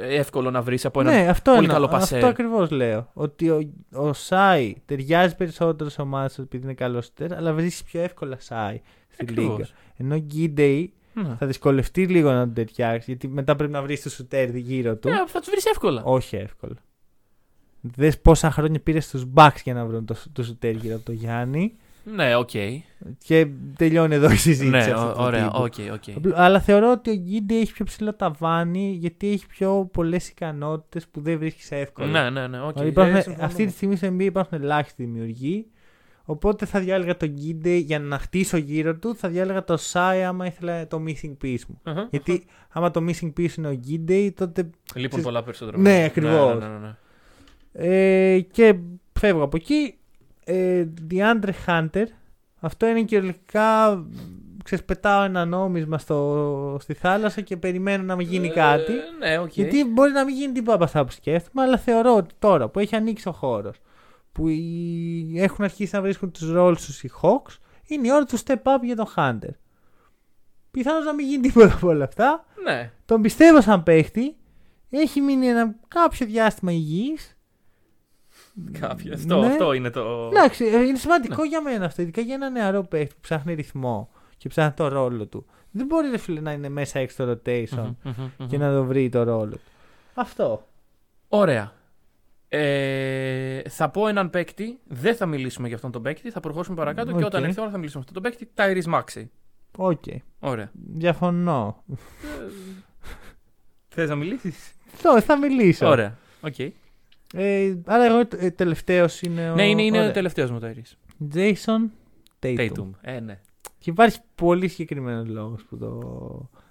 εύκολο να βρεις από έναν ναι, αυτό πολύ εννοώ. καλό πασέρ. Αυτό ακριβώς λέω. Ότι ο, ο Σάι ταιριάζει περισσότερο σε ομάδες επειδή είναι καλό shooter, αλλά βρίσκεις πιο εύκολα Σάι στη Ακριβώς. λίγα. Ενώ ο Γκίντι Ναι. θα δυσκολευτεί λίγο να τον ταιριάξει, γιατί μετά πρέπει να βρεις το σουτέρ γύρω του. Ναι, θα τους βρεις εύκολα. Όχι εύκολα. Δες πόσα χρόνια πήρε στους Bucks για να βρουν το, το σουτέρ γύρω από το Γιάννη Ναι, οκ. και τελειώνει εδώ η συζήτηση. Ναι, αυτού ω- του ωραία, τύπου. οκ, οκ. Απλ- Αλλά θεωρώ ότι ο Γκίντι έχει πιο ψηλό ταβάνι γιατί έχει πιο πολλές ικανότητες που δεν βρίσκεις εύκολα. Ναι, ναι, ναι, οκ. Δηλαδή υπάρχουν- Ε, συμφωνώ. αυτή τη στιγμή στο NBA υπάρχουν ελάχιστοι δημιουργοί. Οπότε θα διάλεγα τον Γκίντι για να χτίσω γύρω του. Θα διάλεγα το Σάι άμα ήθελα το missing piece μου. Αχα, Γιατί άμα το missing piece είναι ο Γκίντι, τότε. αχα. Λείπουν ξέρεις- πολλά περισσότερα. Ναι, πράγματα. ακριβώς. Ναι, ναι, ναι, ναι. Ε, και φεύγω από εκεί. Ε, DeAndre Hunter. Αυτό είναι κυριολεκτικά. Ξέρεις, πετάω ένα νόμισμα στο, στη θάλασσα και περιμένω να μην γίνει κάτι. Ε, ναι, οκ. Γιατί μπορεί να μην γίνει τίποτα από αυτά που σκέφτομαι, αλλά θεωρώ ότι τώρα που έχει ανοίξει ο χώρος, που οι... έχουν αρχίσει να βρίσκουν τους ρόλους τους οι Hawks, είναι η ώρα του step up για τον Hunter. Πιθανώς να μην γίνει τίποτα από όλα αυτά. Ναι. Τον πιστεύω σαν παίχτη. Έχει μείνει ένα κάποιο διάστημα υγιής. Κάποιο. Αυτό, Ναι. αυτό είναι το. Εντάξει, ε, είναι σημαντικό για μένα αυτό. Ειδικά για ένα νεαρό παίχτη που ψάχνει ρυθμό και ψάχνει το ρόλο του. Δεν μπορεί ρε φίλε, να είναι μέσα έξω στο rotation Μμμ, μμμ, μμμ. και να το βρει το ρόλο του. Αυτό. Ωραία. Ε, θα πω έναν παίκτη. Δεν θα μιλήσουμε για αυτόν τον παίκτη. Θα προχωρήσουμε παρακάτω και Οκ. όταν έρθει η ώρα θα μιλήσουμε για αυτόν τον παίκτη. Tyrese Maxey. Οκ. Ωραία. Διαφωνώ. Θες να μιλήσεις; Το, θα μιλήσω. Ωραία. Οκ. Ε, άρα εγώ ε, τελευταίος είναι ο... Ναι, είναι, είναι ωραία. ο τελευταίος μου Tyrese. Jayson Tatum. Tatum. Ε, ναι. Και υπάρχει πολύ συγκεκριμένος λόγος που το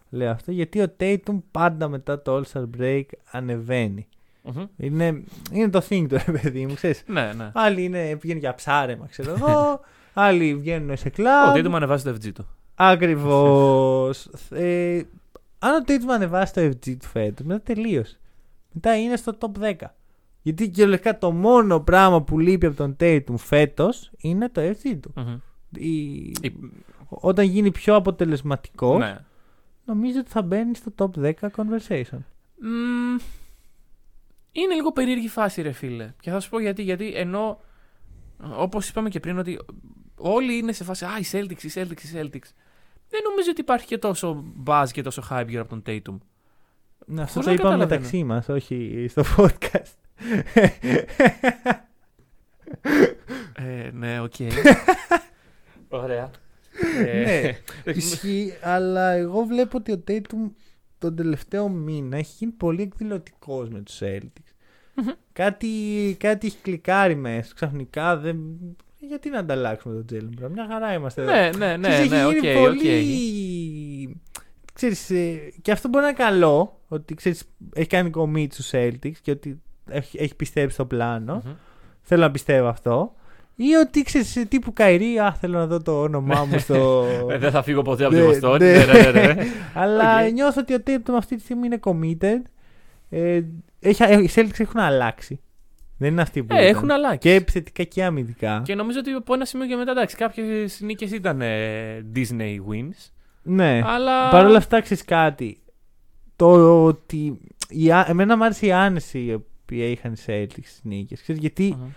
λέω αυτό. Γιατί ο Tatum πάντα μετά το All-Star Break ανεβαίνει. Μμμ. Είναι, είναι το thing του, ρε παιδί μου, ξέρεις. Ναι, ναι. Άλλοι είναι, πηγαίνουν για ψάρεμα, ξέρω εγώ. Άλλοι βγαίνουν σε Ο κλαμπ. Tatum ανεβάζει το FG του. Ακριβώς. ε, αν ο Tatum ανεβάσει το FG του φέτος, μετά τελείωσε. Μετά είναι στο top 10. Γιατί κυριολεκτικά το μόνο πράγμα που λείπει από τον Tatum φέτος είναι το FG του. Μμμ. Η- Η- Όταν γίνει πιο αποτελεσματικό, Ναι. νομίζω ότι θα μπαίνει στο top 10 conversation. Μμμ, είναι λίγο περίεργη φάση, ρε φίλε. Και θα σου πω γιατί. Γιατί ενώ, όπως είπαμε και πριν, ότι όλοι είναι σε φάση Α, οι Celtics, οι Celtics, οι Celtics. Δεν νομίζω ότι υπάρχει και τόσο buzz και τόσο hype γύρω από τον Tatum. Ναι, αυτό Χωρίς το να είπαμε καταλαβαίνω. μεταξύ μας, όχι στο podcast. Ε, ναι, οκ. Ωραία. Ε, ναι, ισχύει, αλλά εγώ βλέπω ότι ο Tatum τον τελευταίο μήνα έχει γίνει πολύ εκδηλωτικός με τους Celtics. Μμμ. κάτι, κάτι έχει κλικάρει μέσα. Ξαφνικά δεν. Γιατί να ανταλλάξουμε τον Jaylen Brown; Μια χαρά είμαστε εδώ. ναι, ναι, ναι, Ξέρεις, ναι, έχει οκ, γίνει οκ. πολύ... Ξέρεις, ε, και αυτό μπορεί να είναι καλό, ότι ξέρεις, έχει κάνει commit στους Celtics και ότι έχει, έχει πιστέψει στο πλάνο. Μμμ. Θέλω να πιστεύω αυτό. Ή ότι ξέρεις, ε, τύπου Kyrie, α, θέλω να δω το όνομά μου στο... Ε, Δεν θα φύγω ποτέ από Ναι, τη Βοστόνη. ναι. Ναι, ναι, ναι, ναι. Αλλά Οκ. νιώθω ότι ο Tatum αυτή τη στιγμή είναι committed. Ε, έχει, ε, οι Celtics έχουν αλλάξει. Δεν είναι αυτοί που Ε, ήταν. έχουν αλλάξει. Και επιθετικά και αμυντικά. Και νομίζω ότι από ένα σημείο και μετά, εντάξει, κάποιες νίκες ήταν ε, easy wins. Ναι. Αλλά. Παρ' όλα αυτά, ξέρεις κάτι. Το ότι. Η, α- εμένα μου άρεσε η άνεση η οποία είχαν οι Celtics στι νίκες. Γιατί Μμμ.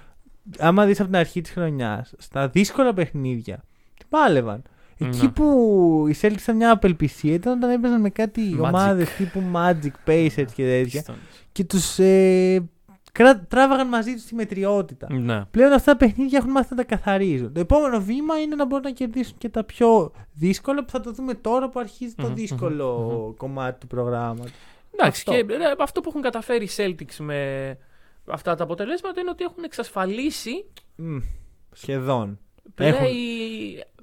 άμα δεις από την αρχή της χρονιάς, στα δύσκολα παιχνίδια, την πάλευαν. Εκεί Ναι. που οι Celtics ήταν μια απελπισία ήταν όταν έπαιζαν με κάτι Magic. ομάδες τύπου Magic, Pacers και τέτοια. Pistons. Και τους ε, κρα- τράβαγαν μαζί τους τη μετριότητα. Ναι. Πλέον αυτά τα παιχνίδια έχουν μάθει να τα καθαρίζουν. Το επόμενο βήμα είναι να μπορούν να κερδίσουν και τα πιο δύσκολα που θα το δούμε τώρα που αρχίζει το Μμμ, δύσκολο μμμ, κομμάτι του προγράμματος. Εντάξει, Αυτό. και ρε, αυτό που έχουν καταφέρει οι Celtics με αυτά τα αποτελέσματα είναι ότι έχουν εξασφαλίσει Μμ, σχεδόν. play, Έχουν-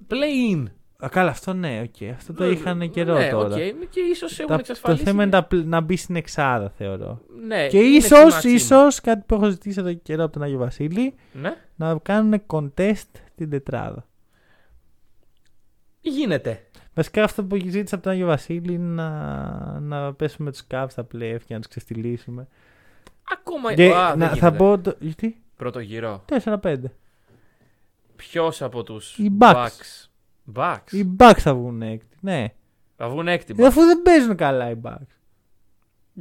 play-in. Α, καλά, αυτό ναι, οκ. Αυτό το είχαν καιρό ναι, τώρα. οκ, και ίσως έχουν Τα- το εξασφαλίσει. θέμα είναι τα πλ- να μπει στην εξάδα, θεωρώ. Ναι, και είναι ίσως, σήμα, σήμα. ίσως κάτι που έχω ζητήσει εδώ και καιρό από τον Άγιο Βασίλη, Ναι, να κάνουν contest την τετράδα. γίνεται. Βασικά αυτό που ζήτησα από τον Άγιο Βασίλη είναι να, να πέσουμε τους Cavs στα playoff και να τους ξεφτιλίσουμε. Ακόμα. Και Α, δεν να, θα γίνεται. πω. Το, γιατί; Πρώτο γύρο. 4-5. Ποιος από τους Οι Bucks. Bucks; Bucks; Οι Bucks θα βγουν έκτη. Ναι. Θα βγουν έκτη. Ε, Αφού δεν παίζουν καλά οι Bucks.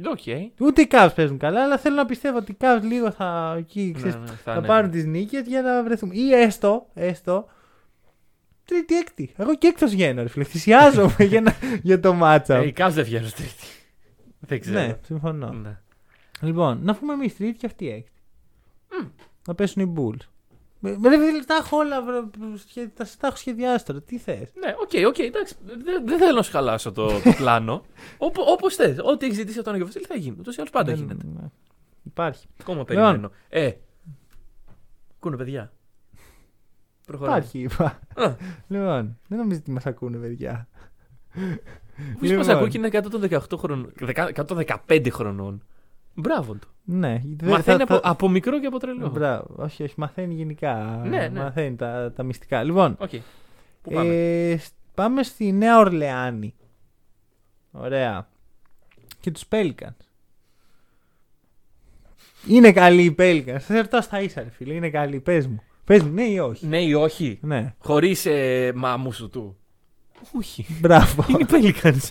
Οκ. Ούτε οι Cavs παίζουν καλά, αλλά θέλω να πιστεύω ότι οι Cavs λίγο θα, εκεί, ξέρεις, Ναι, ναι, θα, είναι. πάρουν τις νίκες για να βρεθούμε. Ή έστω, έστω. Τρίτη έκτη. Εγώ και έκτο βγαίνω, ρε φίλε. Θυσιάζομαι για, να, για το matchup. Ε, Οι Cavs δεν βγαίνουν τρίτη. Δεν ξέρω. ναι, συμφωνώ. Ναι. Λοιπόν, να πούμε εμείς τρίτη και αυτή έκτη. Να πέσουν οι Bulls. Με- με- Ρε φίλε, τα έχω όλα, βρε, σχε- τα, τα έχω σχεδιάσει τώρα. Τι θες; Ναι, οκ, οκ, εντάξει. Δεν δεν θέλω να σου χαλάσω το, το πλάνο. Όπως θες. Ό,τι έχεις ζητήσει από τον Άγιο Βασίλη θα γίνει. Ούτως ή άλλως πάντα γίνεται. Υπάρχει. Ακόμα Λοιπόν. περιμένω. Ε. Ακούνε, παιδιά. Προχωράμε. Υπάρχει, είπα. Α. Λοιπόν, δεν νομίζω ότι μας ακούνε, παιδιά. Ποιο μας ακούει και είναι 118 χρονών. 115 χρονών. Μπράβο του. Ναι, δεν- Μαθαίνει θα- από, θα- από μικρό και από τρελό. Μπράβο. Όχι, όχι, μαθαίνει γενικά. Ναι, ναι. Μαθαίνει τα, τα μυστικά. Λοιπόν, Οκ. Πού πάμε; ε, σ- πάμε στη Νέα Ορλεάνη. Ωραία. Και τους Pelicans. Είναι καλή οι Pelicans. Σε ρωτάω στα ίσα, ρε φίλε. Είναι καλή. Πες μου. Πες μου, ναι ή όχι; Ναι ή όχι; Ναι. Χωρίς ε, μάμου σου του. Όχι. Μπράβο. Είναι οι Pelicans.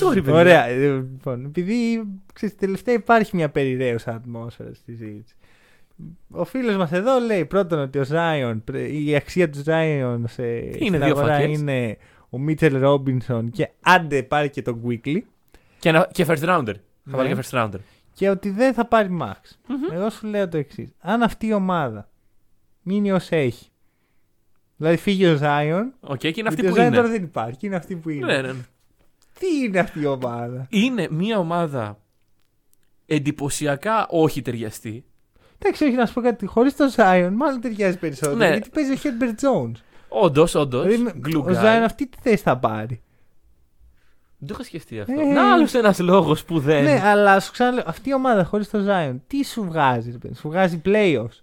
Sorry, παιδιά. Ωραία. ε, Λοιπόν, επειδή ξέρεις, τελευταία υπάρχει μια περιραίουσα ατμόσφαιρα στη συζήτηση. Ο φίλος μας εδώ λέει πρώτον ότι ο Zion, πρέ- η αξία του Zion σε, Είναι στην δύο αγορά φακές. είναι ο Μίτσελ Ρόμπινσον και άντε πάρει και τον Quickly Και, ένα- και first rounder. Θα Ναι. βάλει και first rounder. Και ότι δεν θα πάρει Max. Εγώ σου λέω το εξής. Αν αυτή η ομάδα μείνει ως έχει, δηλαδή φύγει ο Zion, Οκ, και είναι γιατί αυτή ο που Zion είναι. τώρα δεν υπάρχει, είναι αυτή που είναι. Ναι, ναι, ναι. Τι είναι αυτή η ομάδα; Είναι μια ομάδα εντυπωσιακά όχι ταιριαστή. Εντάξει, όχι να σου πω κάτι. Χωρίς τον Zion, μάλλον ταιριάζει περισσότερο. Ναι. Γιατί παίζει ο Herbert Jones. Όντως, όντως. Δηλαδή, με- ο Zion αυτή τη θέση θα πάρει; Δεν το είχα σκεφτεί αυτό. Ε. Να άλλος ένας λόγος που δεν. Ναι, αλλά σου ξαναλέω, αυτή η ομάδα χωρίς τον Zion, τι σου βγάζει, ρε παιδί, σου βγάζει playoffs;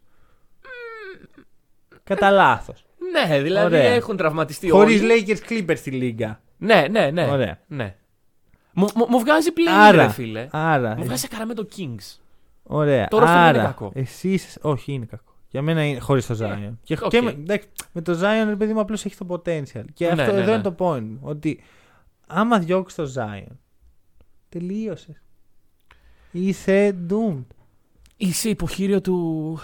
Κατά λάθος. Ναι, δηλαδή Ωραία. έχουν τραυματιστεί Χωρίς όλοι. Lakers Clippers στη λίγα. Ναι, ναι, ναι. Ωραία. ναι. Μου, μου, μου βγάζει πλέον, Άρα, ρε φίλε. άρα, Μου βγάζει Sacramento Kings. ωραία. Το roster δεν άρα, είναι κακό. Εσύ είσαι- όχι, είναι κακό. Για μένα είναι χωρίς τον Zion. Και, οκ. και με, εντάξει, με τον Zion, ρε παιδί μου, απλώς έχει το potential. Και Ναι, αυτό ναι, εδώ ναι. είναι το point μου. Ότι άμα διώξει τον Zion, τελείωσες. Είσαι doomed. Είσαι υποχείριο του,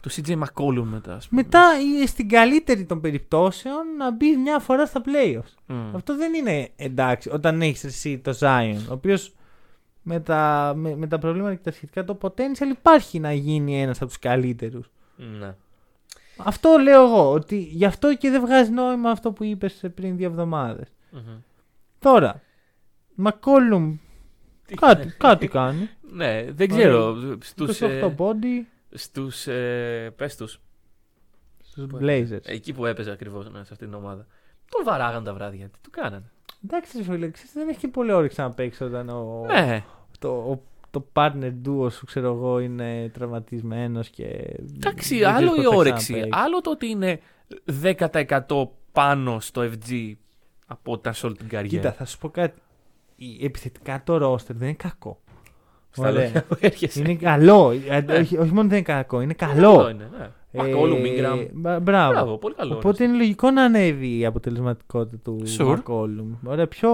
του CJ McCollum μετά, ας πούμε. Μετά ε, στην καλύτερη των περιπτώσεων να μπει μια φορά στα playoffs. Μμ. Αυτό δεν είναι εντάξει όταν έχεις εσύ το Zion, ο οποίος με τα, με, με τα προβλήματα και τα σχετικά το potential υπάρχει να γίνει ένας από τους καλύτερους. Ναι. Αυτό λέω εγώ, ότι γι' αυτό και δεν βγάζει νόημα αυτό που είπες πριν δύο εβδομάδες. Μμμ. Τώρα, Μακόλουμ Τι- κάτι, κάτι κάνει. Ναι, δεν ξέρω. Στους, 28 ε, πόντι στους ε, πες τους, στους Blazers. εκεί που έπαιζε ακριβώς ναι, σε αυτήν την ομάδα. Τον βαράγαν τα βράδια. Τι του κάνανε. Εντάξει, ρε φίλε, ξέρεις, δεν έχει και πολύ όρεξη να παίξει όταν ο, Ναι. το, ο, το partner duo σου, ξέρω εγώ, είναι τραυματισμένος και... Εντάξει, δεν άλλο ξέρεις η πότε θα όρεξη. ξαναπαίξει. Άλλο το ότι είναι 10% πάνω στο FG από όταν σε όλη την καριέρα. Κοίτα, θα σου πω κάτι. Η- Επιθετικά το roster δεν είναι κακό. Στα Ωραία. λόγια που έρχεσαι. Είναι καλό. Ε, όχι, όχι μόνο δεν είναι κακό, είναι Καλό καλό. είναι, ναι. Ε, Μακόλου, Μίγκραμ. μπα- Μπράβο. Μπράβο, πολύ καλό. Οπότε είναι λογικό να ανέβει η αποτελεσματικότητα του Sure. Μακόλουμ. Ωραία, πιο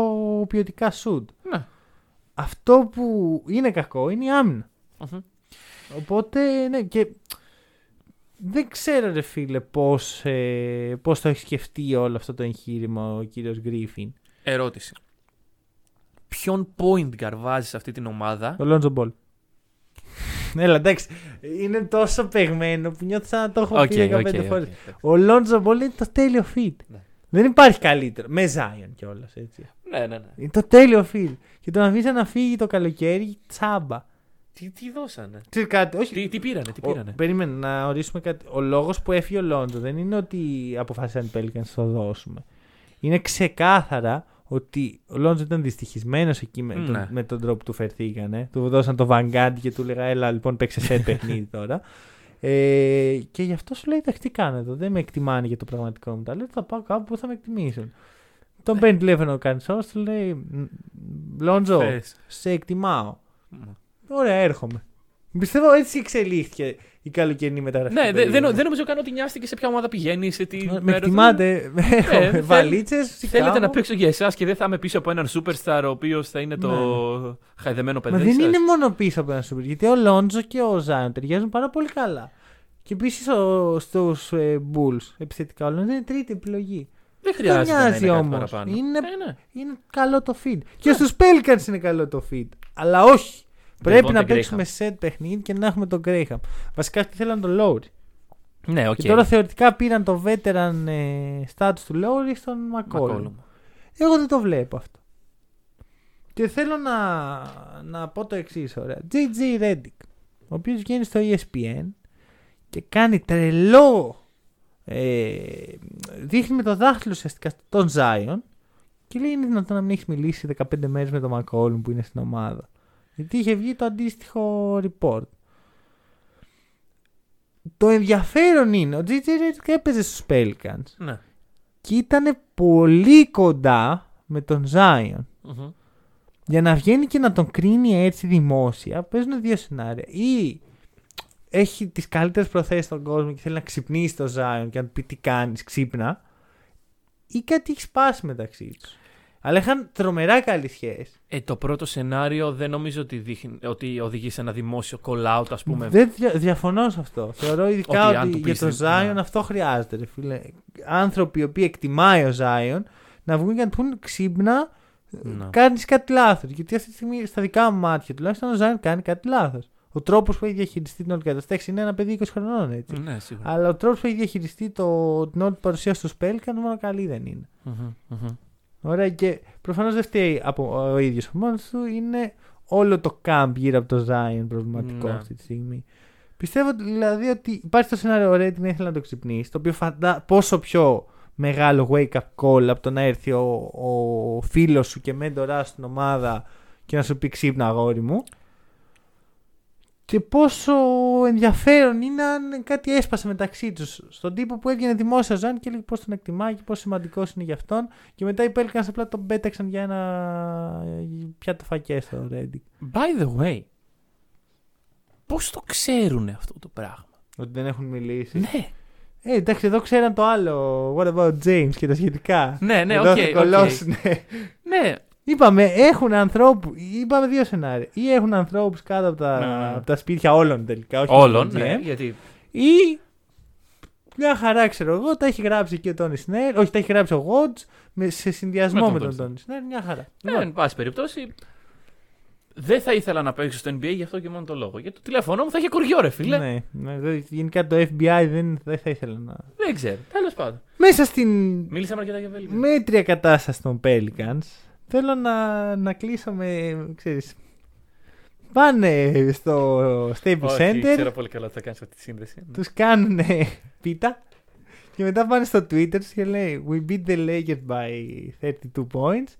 ποιοτικά σουτ. Ναι. Αυτό που είναι κακό είναι η άμυνα. Μμμ. Οπότε, ναι, και δεν ξέρω ρε φίλε πώς, ε, πώς το έχει σκεφτεί όλο αυτό το εγχείρημα ο κύριος Γκρίφιν. Ερώτηση. Ποιον point guard βάζεις σε αυτή την ομάδα; Ο Λόντζο Μπολ. Έλα, εντάξει. Είναι τόσο παιγμένο που νιώθω σαν να το έχω Οκ, πει 15 οκ, οκ, φορές. οκ. Ο Λόντζο Μπολ είναι το τέλειο fit. Ναι. Δεν υπάρχει καλύτερο. Με Zion κιόλας έτσι. Ναι, ναι, ναι. Είναι το τέλειο fit. Και τον αφήσα να φύγει το καλοκαίρι τσάμπα. Τι, τι δώσανε; Ξέρεις κάτι, όχι. Τι, τι πήρανε, τι Ο, πήρανε; περίμενε να ορίσουμε κάτι. Ο λόγος που έφυγε ο Λόντζο δεν είναι ότι αποφάσισαν οι Pelicans να το δώσουμε. Είναι ξεκάθαρα ότι ο Λόντζο ήταν δυστυχισμένος εκεί με, τον, Ναι. με τον τρόπο που του φερθήκανε. Του δώσαν το Vanguard και του έλεγα Έλα, λοιπόν, παίξε σε παιχνίδι τώρα. Ε, και γι' αυτό σου λέει: Εντάξει, τι κάνω εδώ. Δεν με εκτιμάνε για το πραγματικό μου ταλέντο. Θα πάω κάπου που θα με εκτιμήσουν. Τον Ναι. παίρνει τηλέφωνο ο Κανσό, του λέει: «Μ, Λόντζο, Θες. σε εκτιμάω. Μ. Ωραία, έρχομαι. Πιστεύω έτσι εξελίχθηκε η καλοκαιρινή μεταγραφή. Ναι, του δεν περίοδου. δεν νομίζω καν ότι νοιάστηκε σε ποια ομάδα πηγαίνει, σε τι. Με μέρος. εκτιμάτε. Έρχομαι. θέλ- Βαλίτσες. Θέλετε να παίξω για εσάς και δεν θα είμαι πίσω από έναν superstar ο οποίος θα είναι το Ναι. χαϊδεμένο Μα παιδί. δεν σας. είναι μόνο πίσω από ένα σούπερ. Γιατί ο Λόντζο και ο Ζάιον ταιριάζουν πάρα πολύ καλά. Και επίσης στου ε, Bulls επιθετικά ο Λόντζο είναι τρίτη επιλογή. Δεν χρειάζεται να μοιάζει είναι κάτι όμως. παραπάνω. Είναι- Ε, ναι. Είναι καλό το fit. Και στους Pelicans είναι καλό το fit. Αλλά όχι. Πρέπει Devonte να Graham. παίξουμε set παιχνίδι και να έχουμε τον Graham. Βασικά τι θέλαν τον Lowry. Ναι, οκ. Και τώρα θεωρητικά πήραν το veteran ε, status του Lowry στον McCollum. McCollum. Εγώ δεν το βλέπω αυτό. Και θέλω να, να πω το εξής ωραία. JJ Reddick, ο οποίος βγαίνει στο E ESPN και κάνει τρελό. Ε, δείχνει με το δάχτυλο ουσιαστικά τον Zion και λέει είναι δυνατόν να μην έχεις μιλήσει 15 μέρες με τον McCollum που είναι στην ομάδα. Γιατί είχε βγει το αντίστοιχο report. Το ενδιαφέρον είναι ότι ο JJ Reddick έπαιζε στους Pelicans Ναι. και ήταν πολύ κοντά με τον Zion. Μμμ. Για να βγαίνει και να τον κρίνει έτσι δημόσια, παίζουν δύο σενάρια. Ή έχει τις καλύτερες προθέσεις στον κόσμο και θέλει να ξυπνήσει το Zion και να του πει τι κάνεις, ξύπνα. Ή κάτι έχεις σπάσει μεταξύ τους. Αλλά είχαν τρομερά καλή σχέση. Ε, το πρώτο σενάριο δεν νομίζω ότι, δείχνει, ότι οδηγεί σε ένα δημόσιο call-out, ας πούμε. Δεν δια- διαφωνώ σε αυτό. Θεωρώ ειδικά Ότι ότι, αν του για πεις το δεν- Zion ναι. αυτό χρειάζεται. Ρε, φίλε. Άνθρωποι οι οποίοι εκτιμάει ο Zion να βγουν και να του πούν ξύπνα, Ναι. κάνεις κάτι λάθος. Γιατί αυτή τη στιγμή στα δικά μου μάτια τουλάχιστον ο Ζάιν κάνει κάτι λάθος. Ο τρόπος που έχει διαχειριστεί την όλη κατάσταση είναι ένα παιδί 20 χρονών έτσι. Ναι, σίγουρα. Αλλά ο τρόπος που έχει διαχειριστεί το, την όλη παρουσία στο Σπέλκαν μόνο καλή δεν είναι. Μμμ, μμμ. Ωραία και προφανώς δεν φταίει από ο ίδιος μόνος του. Είναι όλο το camp γύρω από το Zion προβληματικό Ναι. αυτή τη στιγμή. Πιστεύω δηλαδή ότι υπάρχει το σενάριο ο Ρέντιν ήθελε να το ξυπνήσει. Το οποίο φαντά πόσο πιο μεγάλο wake up call από το να έρθει ο, ο φίλος σου και μέντοράς στην ομάδα και να σου πει ξύπνα αγόρι μου. Και πόσο ενδιαφέρον είναι αν κάτι έσπασε μεταξύ τους. Στον τύπο που έβγαινε δημόσια ζώνη και έλεγε πώς τον εκτιμάει και πόσο σημαντικός είναι για αυτόν. Και μετά οι Pelicans απλά τον πέταξαν για ένα πιάτο φακές στο Reddit. By the way, πώς το ξέρουν αυτό το πράγμα; Ότι δεν έχουν μιλήσει. Ναι, Ε, εντάξει, εδώ ξέραν το άλλο. What about James και τα σχετικά. ναι, ναι, εδώ οκ, θα οκ. κολλώσουν. Ναι, Είπαμε, έχουν ανθρώπου. Είπαμε δύο σενάρια. Ή έχουν ανθρώπους κάτω από τα, Ναι, ναι, ναι. από τα σπίτια όλων τελικά. Όχι όλων, μόνο ναι, GM. γιατί Ή μια χαρά ξέρω εγώ, τα έχει γράψει και ο Τόνι Σνέρ. Όχι, τα έχει γράψει ο Γότζ σε συνδυασμό Με με τον τον Tony Τόνι Σνέρ. Μια χαρά. Ναι, Λοιπόν, εν πάση περιπτώσει, δεν θα ήθελα να παίξω στο NBA γι' αυτό και μόνο το λόγο. Γιατί το τηλέφωνο μου θα είχε κοριό, ρε φίλε. ναι, ναι, δε- γενικά το FBI δεν, δεν θα ήθελα να. Δεν ξέρω. Τέλος πάντων. Μέσα στην Μίλησαμε αρκετά για Βέλγιο. μέτρια κατάσταση των Pelicans θέλω να, να κλείσω με. Ξέρεις, πάνε στο Staples Όχι, Center, ξέρω πολύ καλά ότι θα κάνεις αυτή τη σύνδεση. τους κάνουν πίτα και μετά πάνε στο Twitter τους και λέει We beat the Lakers by 32 points.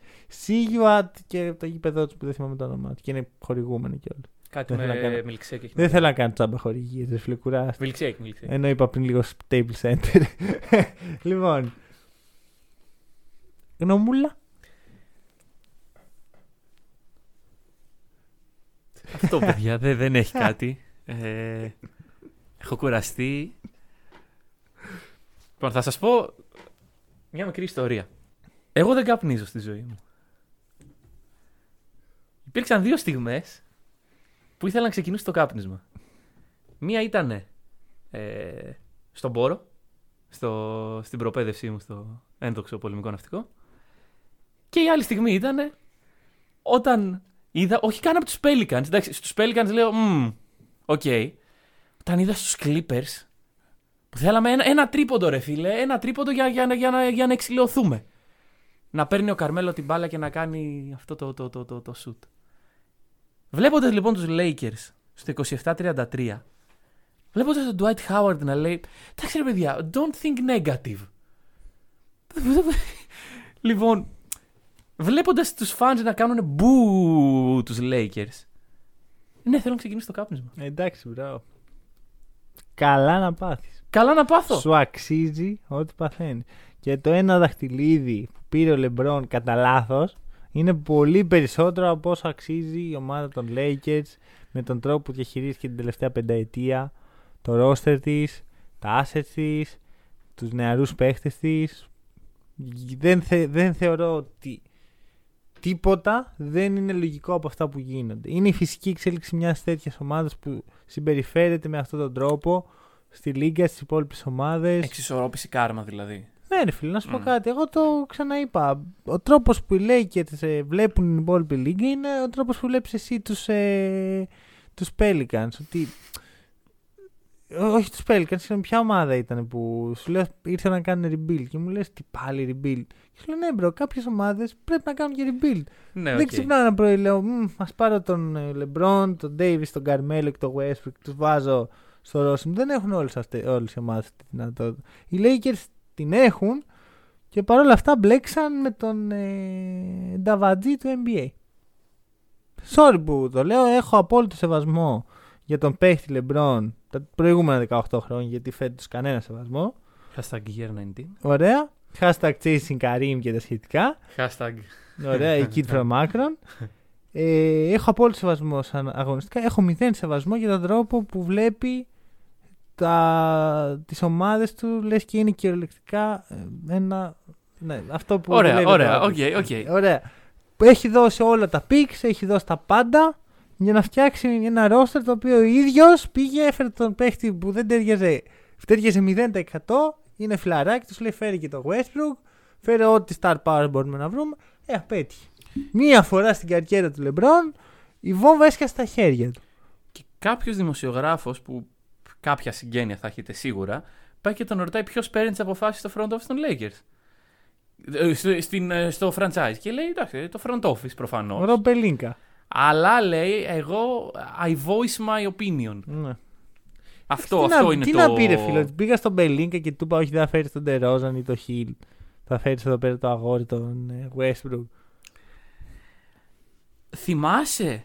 See you at. και το γήπεδο τους που δεν θυμάμαι το όνομά του. Και είναι χορηγούμενο κιόλα. Κάτι Δεν θέλω να με κάνω. μιλξέκ έχει. Δεν θέλω να κάνω τσάμπα χορηγίες, δεν φιλεκουρά. Μιλξέκ, μιλξέκ. Ενώ είπα πριν λίγο Staples Center. λοιπόν. Γνωμούλα. Αυτό, παιδιά, δεν, δεν έχει κάτι. Ε, έχω κουραστεί. Λοιπόν, θα σας πω μια μικρή ιστορία. Εγώ δεν καπνίζω στη ζωή μου. Υπήρξαν δύο στιγμές που ήθελα να ξεκινήσω το κάπνισμα. Μία ήταν ε, στον Πόρο, στο, στην προπαίδευσή μου στο ένδοξο πολεμικό ναυτικό. Και η άλλη στιγμή ήταν όταν είδα, όχι καν από τους Pelicans. Εντάξει, στους Pelicans λέω, «Μμμ, Οκ. Όταν είδα στους Clippers. Που θέλαμε ένα, ένα τρίποντο, ρε φίλε. Ένα τρίποντο για, για, για, να, για να εξιλεωθούμε. Να παίρνει ο Καρμέλο την μπάλα και να κάνει αυτό το, το, το, το, το shoot. Βλέποντας λοιπόν τους Lakers στο 27-33, βλέποντας τον Dwight Howard να λέει: Εντάξει, ρε παιδιά, don't think negative. λοιπόν, βλέποντας τους fans να κάνουν boo τους Lakers. Ναι, θέλω να ξεκινήσει το κάπνισμα. Ε, εντάξει, μπράβο. Καλά να πάθεις. Καλά να πάθω. Σου αξίζει ό,τι παθαίνεις. Και το ένα δαχτυλίδι που πήρε ο Λεμπρόν κατά λάθος είναι πολύ περισσότερο από όσο αξίζει η ομάδα των Lakers με τον τρόπο που διαχειρίστηκε την τελευταία πενταετία, το roster της, τα assets της, τους νεαρούς παίχτες της. Δεν, θε, δεν θεωρώ ότι τίποτα δεν είναι λογικό από αυτά που γίνονται. Είναι η φυσική εξέλιξη μιας τέτοιας ομάδας που συμπεριφέρεται με αυτόν τον τρόπο στη Λίγκα, στις υπόλοιπες ομάδες. Εξισορρόπηση κάρμα δηλαδή. Ναι, ρε φίλε, να σου πω Mm. κάτι. Εγώ το ξαναείπα. Ο τρόπος που οι Lakers ε, βλέπουν την υπόλοιπη λίγα είναι ο τρόπος που βλέπεις εσύ τους ε, τους Pelicans. Ότι. Ό- Όχι τους Pelicans, συγγνώμη, ποια ομάδα ήταν που σου λέω ήρθαν να κάνουν rebuild και μου λες τι πάλι rebuild. Και σου λέω ναι, bro, κάποιες ομάδες πρέπει να κάνουν και rebuild. Ναι, Δεν ξυπνάω ένα πρωί, λέω, ας πάρω τον ε, LeBron, τον Davis, τον Carmelo και τον Westbrook, τους βάζω στο Ρώσιμ. Δεν έχουν όλες, αυτές, όλες οι ομάδες αυτή τη δυνατότητα. Οι Lakers την έχουν και παρόλα αυτά μπλέξαν με τον ε, Νταβατζή του NBA. Sorry που το λέω, έχω απόλυτο σεβασμό για τον παίχτη LeBron τα προηγούμενα 18 χρόνια γιατί φέτος κανένα σεβασμό. Hashtag year 19. Ωραία. Hashtag chasing Kareem και τα σχετικά. Hashtag. Ωραία, η Kid from Akron. Ε, έχω απόλυτο σεβασμό σαν αγωνιστικά. Έχω μηδέν σεβασμό για τον τρόπο που βλέπει τα, τις ομάδες του λες και είναι κυριολεκτικά ε, ένα... Ναι, αυτό που Ωραία, δουλεύει ωραία, τώρα. οκ, οκ. Ωραία. Έχει δώσει όλα τα picks, έχει δώσει τα πάντα για να φτιάξει ένα roster το οποίο ο ίδιος πήγε, έφερε τον παίχτη που δεν ταιριάζε, ταιριάζε 0%, είναι φιλαράκι, τους λέει φέρει και το Westbrook, φέρε ό,τι star power μπορούμε να βρούμε. Ε, απέτυχε. Μία φορά στην καριέρα του LeBron η βόμβα έσκασε στα χέρια του. Και κάποιος δημοσιογράφος που κάποια συγγένεια θα έχετε σίγουρα, πάει και τον ρωτάει ποιος παίρνει τις αποφάσεις στο front office των Lakers. Ε, στο- στην, ε, στο franchise. Και λέει εντάξει, το front office προφανώς. Ο Ρομπ Πελίνκα. Αλλά λέει, εγώ I voice my opinion. Ναι. Αυτό, τι αυτό να, είναι τι το. να πει, ρε φίλο, ότι πήγα στον Μπελίνκα και του είπα: Όχι, δεν θα φέρεις τον Τερόζαν ή τον Χιλ. Θα φέρεις εδώ πέρα το αγόρι τον ε, Westbrook. Θυμάσαι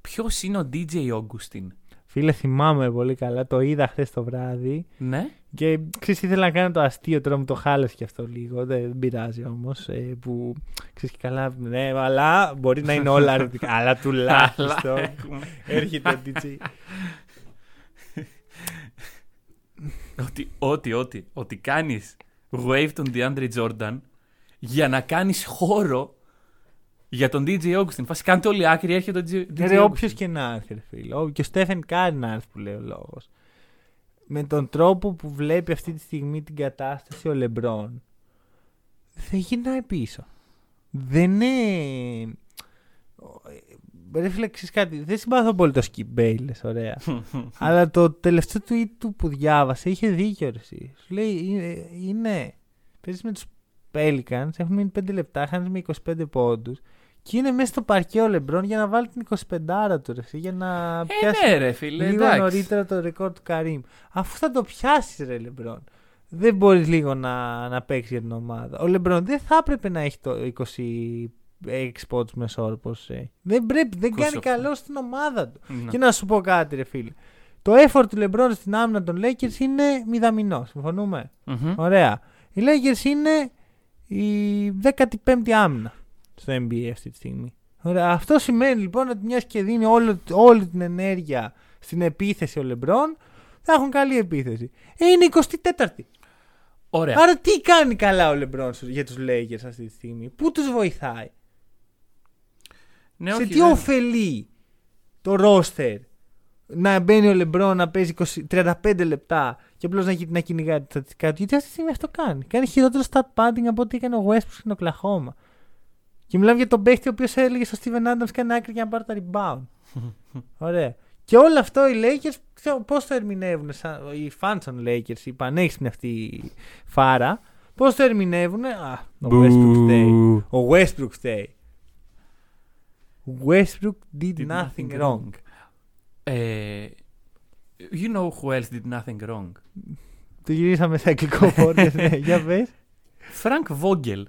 ποιος είναι ο DJ Augustin. Φίλε, θυμάμαι πολύ καλά. Το είδα χθες το βράδυ. Ναι. Και ξέρεις, ήθελα να κάνω το αστείο τώρα μου το χάλασε και αυτό λίγο. Δεν, δεν πειράζει όμως. Ε, που ξέρεις και καλά. Ναι, αλλά μπορεί να είναι όλα αρνητικά. αλλά τουλάχιστον Αλλά έχουμε- έρχεται ο DJ. ότι, ότι, ότι, ότι κάνεις waive τον DeAndre Jordan για να κάνεις χώρο για τον DJ Augustin. Φάση κάντε όλοι άκρη, έρχεται ο DJ Ρε, Augustin. όποιος και να έρθει, ρε φίλε. Ό, Και ο Στέφεν Κάρι να έρθει που λέει ο λόγος. Με τον τρόπο που βλέπει αυτή τη στιγμή την κατάσταση ο Λεμπρόν, δεν γυρνάει πίσω. Δεν είναι. Ρε φίλε, ξέρεις κάτι. Δεν συμπαθώ πολύ το Skip Bayless, ωραία. Αλλά το τελευταίο tweet του που διάβασε είχε δίκιο, ρε, εσύ. Σου λέει, είναι. είναι Παίζεις με τους Pelicans, έχουν μείνει 5 λεπτά, χάνεις με 25 πόντους. Και είναι μέσα στο παρκέ ο Λεμπρόν για να βάλει την 25 του, ρε, εσύ, για να Ε, πιάσει ναι, ρε φίλε, λίγο εντάξει. νωρίτερα το ρεκόρ του Καρύμ. Αφού θα το πιάσει, ρε Λεμπρόν. Δεν μπορείς λίγο να, να παίξεις για την ομάδα. Ο Λεμπρόν δεν θα έπρεπε να έχει το 26 πόντους μεσόρπο. Ε. Δεν πρέπει, δεν 28. κάνει καλό στην ομάδα του. Ναι. Και να σου πω κάτι, ρε φίλε. Το effort του Λεμπρόν στην άμυνα των Lakers είναι μηδαμινό. Συμφωνούμε; Μμμ. Ωραία. Οι Lakers είναι η 15η άμυνα στο NBA αυτή τη στιγμή. Ωραία. Αυτό σημαίνει λοιπόν ότι μιας και δίνει όλη, όλη την ενέργεια στην επίθεση ο Λεμπρόν, θα έχουν καλή επίθεση. Ε, είναι 24η. Ωραία. Άρα τι κάνει καλά ο Λεμπρόν στους- για τους Lakers αυτή τη στιγμή; Πού τους βοηθάει; Ναι, σε όχι, τι δεν- ωφελεί το ρόστερ να μπαίνει ο Λεμπρόν να παίζει 20, 35 λεπτά και απλώς να, να κυνηγάει τα στατιστικά του. Γιατί αυτή τη στιγμή αυτό κάνει. Κάνει χειρότερο stat padding από ό,τι έκανε ο Westbrook στην Οκλαχώμα. Και μιλάμε για τον παίχτη ο οποίος έλεγε στο Steven Adams κάνει άκρη για να πάρει τα rebound. Ωραία. Και όλο αυτό οι Lakers πώς το ερμηνεύουν, σαν, οι fans των Lakers, η πανέξυπνη αυτή φάρα, πώς το ερμηνεύουν. Α, ο Westbrook φταίει. Ο Westbrook φταίει. Westbrook did, Did nothing nothing wrong. Ε, you know who else did nothing wrong; Το γυρίσαμε σε αγγλικό φόρτε. ναι, για πες. Frank Vogel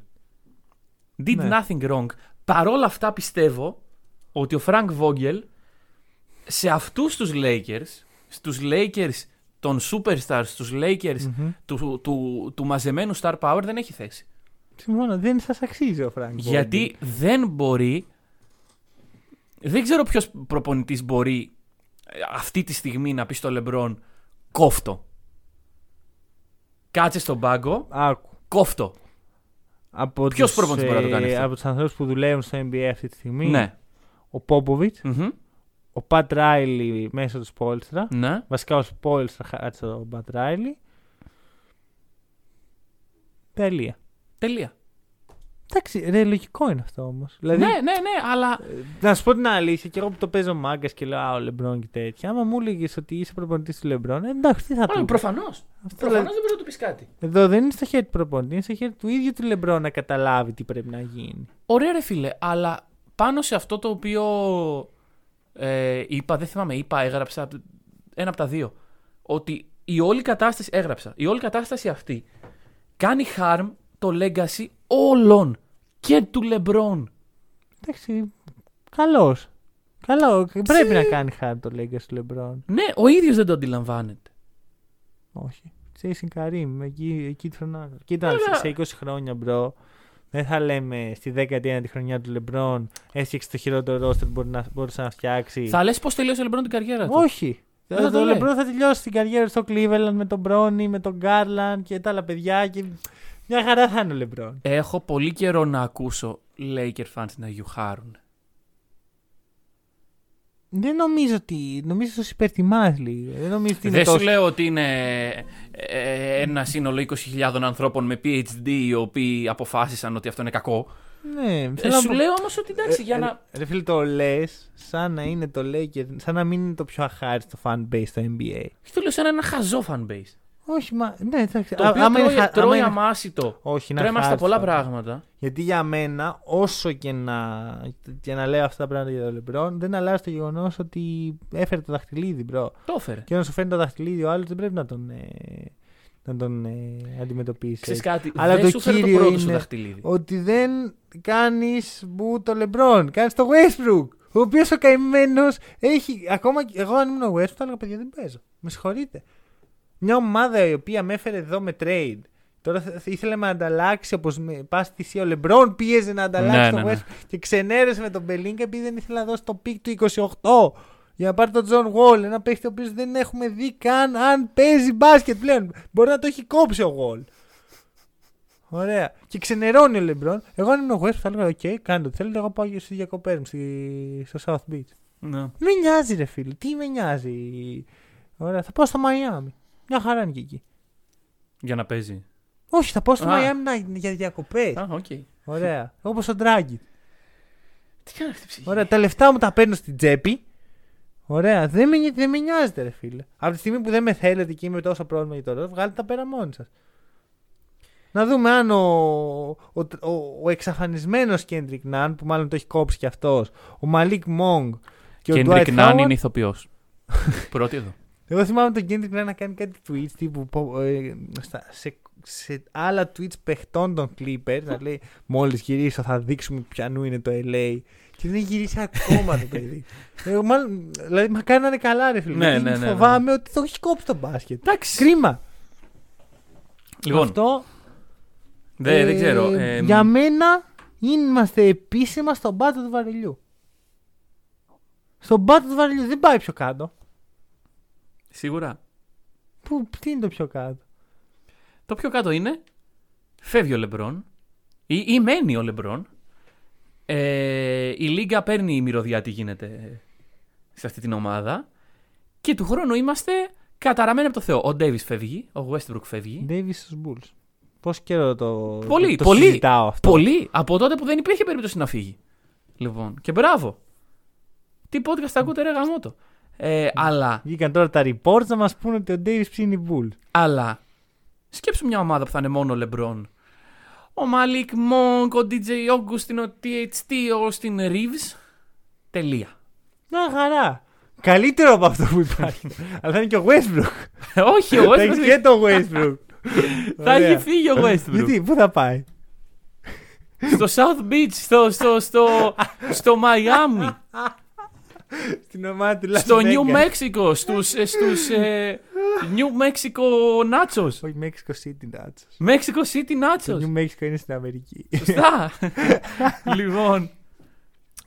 did Ναι. nothing wrong. Παρόλα αυτά πιστεύω ότι ο Frank Vogel σε αυτούς τους Lakers, στους Lakers των superstars, στους Lakers Μμμ. του, του, του μαζεμένου star power δεν έχει θέση. Συμφωνώ, δεν σας αξίζει ο Φρανκ. Γιατί δεν μπορεί. Δεν ξέρω ποιος προπονητής μπορεί ε, αυτή τη στιγμή να πεις στο Λεμπρόν κόφτο. Κάτσε στον πάγκο, Άκου. κόφτο. Από Ποιος τους, προπονητής μπορεί να το κάνει ε, αυτό; Από τους ανθρώπους που δουλεύουν στο NBA αυτή τη στιγμή. Ναι. Ο Πόποβιτς, Μμμ. ο Πατ Ράιλι μέσω του Σπόλστρα. Ναι. Βασικά ο Σπόλστρα χάτσε τον Πατ Ράιλι. Τελεία. Τελεία. Εντάξει, ρε, λογικό είναι αυτό όμως. Δηλαδή, Ναι, ναι, ναι, αλλά. να σου πω την αλήθεια, και εγώ που το παίζω μάγκας και λέω Α, ο Λεμπρόν και τέτοια. Άμα μου έλεγες ότι είσαι προπονητής του Λεμπρόν, ε, εντάξει, τι θα του Όχι, πω. προφανώς. Αυτό Προφανώς λέει- δεν μπορεί να του πεις κάτι. Εδώ δεν είναι στο χέρι του προπονητή, είναι στο χέρι του ίδιου του Λεμπρόν να καταλάβει τι πρέπει να γίνει. Ωραία, ρε φίλε, αλλά πάνω σε αυτό το οποίο ε, είπα, δεν θυμάμαι, είπα, έγραψα ένα από τα δύο. Ότι η όλη κατάσταση, έγραψα, η όλη κατάσταση αυτή κάνει harm το legacy όλων και του LeBron. Εντάξει, καλός. Καλό. Πρέπει να κάνει χάρη το Lakers του Λεμπρόν. Ναι, ο ίδιος δεν το αντιλαμβάνεται. Όχι. Jason Karim, εκεί, εκεί τρονάω. Κοίτα, Βέβαια. σε 20 χρόνια, μπρο, δεν θα λέμε στη 19η χρονιά του Λεμπρόν έφτιαξε το χειρότερο ρόστερ που μπορεί να, μπορούσε να φτιάξει. Θα λες πώς τελείωσε ο LeBron την καριέρα του; Όχι. Δεν θα το το λέει. Λεμπρόν θα τελειώσει την καριέρα του στο Cleveland με τον Μπρόνι, με τον Γκάρλαντ και τα άλλα παιδιά. Και... Μια χαρά θα είναι ο Λεμπρόν. Έχω πολύ καιρό να ακούσω Laker fans να γιουχάρουν. Δεν νομίζω ότι. Νομίζω ότι του υπερτιμάς λίγο. Δεν νομίζω ότι είναι Δεν τόσο. σου λέω ότι είναι ε, ένα σύνολο 20.000 ανθρώπων με PhD οι οποίοι αποφάσισαν ότι αυτό είναι κακό. Ναι, Ε, θέλω να σου πω- λέω όμως ότι εντάξει, για Ε, να. Ρε φίλε, το λες σαν να είναι το Lakers, σαν να μην είναι το πιο αχάριστο fan base στο NBA. Και το λέω σαν ένα χαζό fan base. Όχι, μα. Ναι, εντάξει. Το α- οποίο άμα είναι τρώει, χα- τρώει άμα είναι- αμάσιτο. Όχι, είναι Τρώει αμάσιτα αχάριστο. πολλά πράγματα. Γιατί για μένα, όσο και να, και να λέω αυτά τα πράγματα για τον Λεμπρόν, δεν αλλάζει το γεγονός ότι έφερε το δαχτυλίδι, μπρο. Το έφερε. Και όταν σου φέρνει το δαχτυλίδι, ο άλλος δεν πρέπει να τον, ε, να τον ε, αντιμετωπίσεις. Ξέρεις κάτι, Αλλά δεν το σου φέρε το κύριο πρώτο σου είναι δαχτυλίδι. Ότι δεν κάνεις μπου το Λεμπρόν, κάνεις το Westbrook. Ο οποίος ο καημένος έχει. Ακόμα και εγώ, αν ήμουν ο Westbrook, θα έλεγα παιδιά δεν παίζω. Με συγχωρείτε. Μια ομάδα η οποία με έφερε εδώ με trade. Τώρα θα- θα ήθελε να με ανταλλάξει όπως με πας στη θεία. Ο Λεμπρόν πίεζε να ανταλλάξει Ναι, τον ναι, ναι. Westbrook και ξενέρεσε με τον Πελίνκα επειδή δεν ήθελε να δώσει το pick του 28 για να πάρει τον John Wall. Ένα παίχτη ο οποίος δεν έχουμε δει καν αν παίζει μπάσκετ πλέον. Μπορεί να το έχει κόψει ο Wall. Ωραία. Και ξενερώνει ο Λεμπρόν. Εγώ αν ήμουν ο West θα έλεγα: Οκ, κάντε ό,τι θέλετε. Εγώ πάω στι διακοπές μου στη- στο South Beach. Ναι. Με νοιάζει, ρε φίλε. Τι με νοιάζει. Ωραία. Θα πάω στο Μαϊάμι. Μια χαρά είναι και εκεί. Για να παίζει. Όχι, θα πάω στο Α. Μαϊάμι να, για διακοπές. Α, οκ. Ωραία. Όπως ο Ντράγκιτς. Τι κάνει αυτή η ψυχή. Ωραία. Τα λεφτά μου τα παίρνω στην τσέπη. Ωραία. Δεν με, δεν με νοιάζετε, ρε φίλε. Από τη στιγμή που δεν με θέλετε και είμαι τόσο πρόβλημα για το ρόλο, βγάλετε τα πέρα μόνοι σας. Να δούμε αν ο, ο, ο, ο εξαφανισμένος Κέντρικ Ναν, που μάλλον το έχει κόψει κι αυτός, ο Μαλίκ Μονκ και ο Κέντρικ Dwight Νάν Howard- είναι ηθοποιός. Πρώτη εδώ. Εγώ θυμάμαι τον Κέντρικ Ναν να κάνει κάτι tweets τύπου πω- ε, στα, σε, σε άλλα tweets παιχτών των Clippers. να λέει Μόλις γυρίσω θα δείξουμε πιανού είναι το LA. Και δεν έχει γυρίσει ακόμα το παιδί. Ε, μάλλον, δηλαδή, μακάρι να είναι καλά, ρε φίλε. Ναι, γιατί ναι, ναι, ναι. φοβάμαι ότι το έχει κόψει το μπάσκετ. Εντάξει. Κρίμα. Λοιπόν, Αυτό. δεν, δεν ε, ξέρω. ε, για μένα είμαστε επίσημα στον πάτο του βαρελιού. Στον πάτο του βαρελιού δεν πάει πιο κάτω. Σίγουρα. Πού, τι είναι το πιο κάτω; Το πιο κάτω είναι φεύγει ο Λεμπρόν ή, ή μένει ο Λεμπρόν. Ε, η Λίγκα παίρνει η μυρωδιά τι γίνεται σε αυτή την ομάδα και του χρόνου είμαστε καταραμένοι από το Θεό. Ο Ντέιβις φεύγει, ο Westbrook φεύγει. Davis στους Bulls. Πόσο καιρό το, Πολύ, το, το πολύ, συζητάω αυτό; Πολύ από τότε που δεν υπήρχε περίπτωση να φύγει. Λοιπόν, και μπράβο. Τι podcast ακούτε, ρε γαμότο. Ε, αλλά, Βγήκαν τώρα τα reports να μας πούνε ότι ο Davis ψήνει Bulls. αλλά, σκέψου μια ομάδα που θα είναι μόνο ο LeBron. Ο Malik Monk, ο DJ Augustin, ο THT, ο Austin Reeves. Τελεία. Μια χαρά. Καλύτερο από αυτό που υπάρχει. Αλλά θα είναι και ο Westbrook. Όχι, ο Θα έχει Westbrook και το Westbrook. θα Ωραία. έχει φύγει ο Westbrook. Γιατί, πού θα πάει; στο South Beach, στο, στο, στο, στο Miami, Στην ομάδα του Las στο New Vegas. Mexico, στους, ε, στους ε, New Mexico Nachos. Όχι, Mexico City Nachos. Mexico City Το Nachos. New Mexico είναι στην Αμερική. Σωστά. λοιπόν,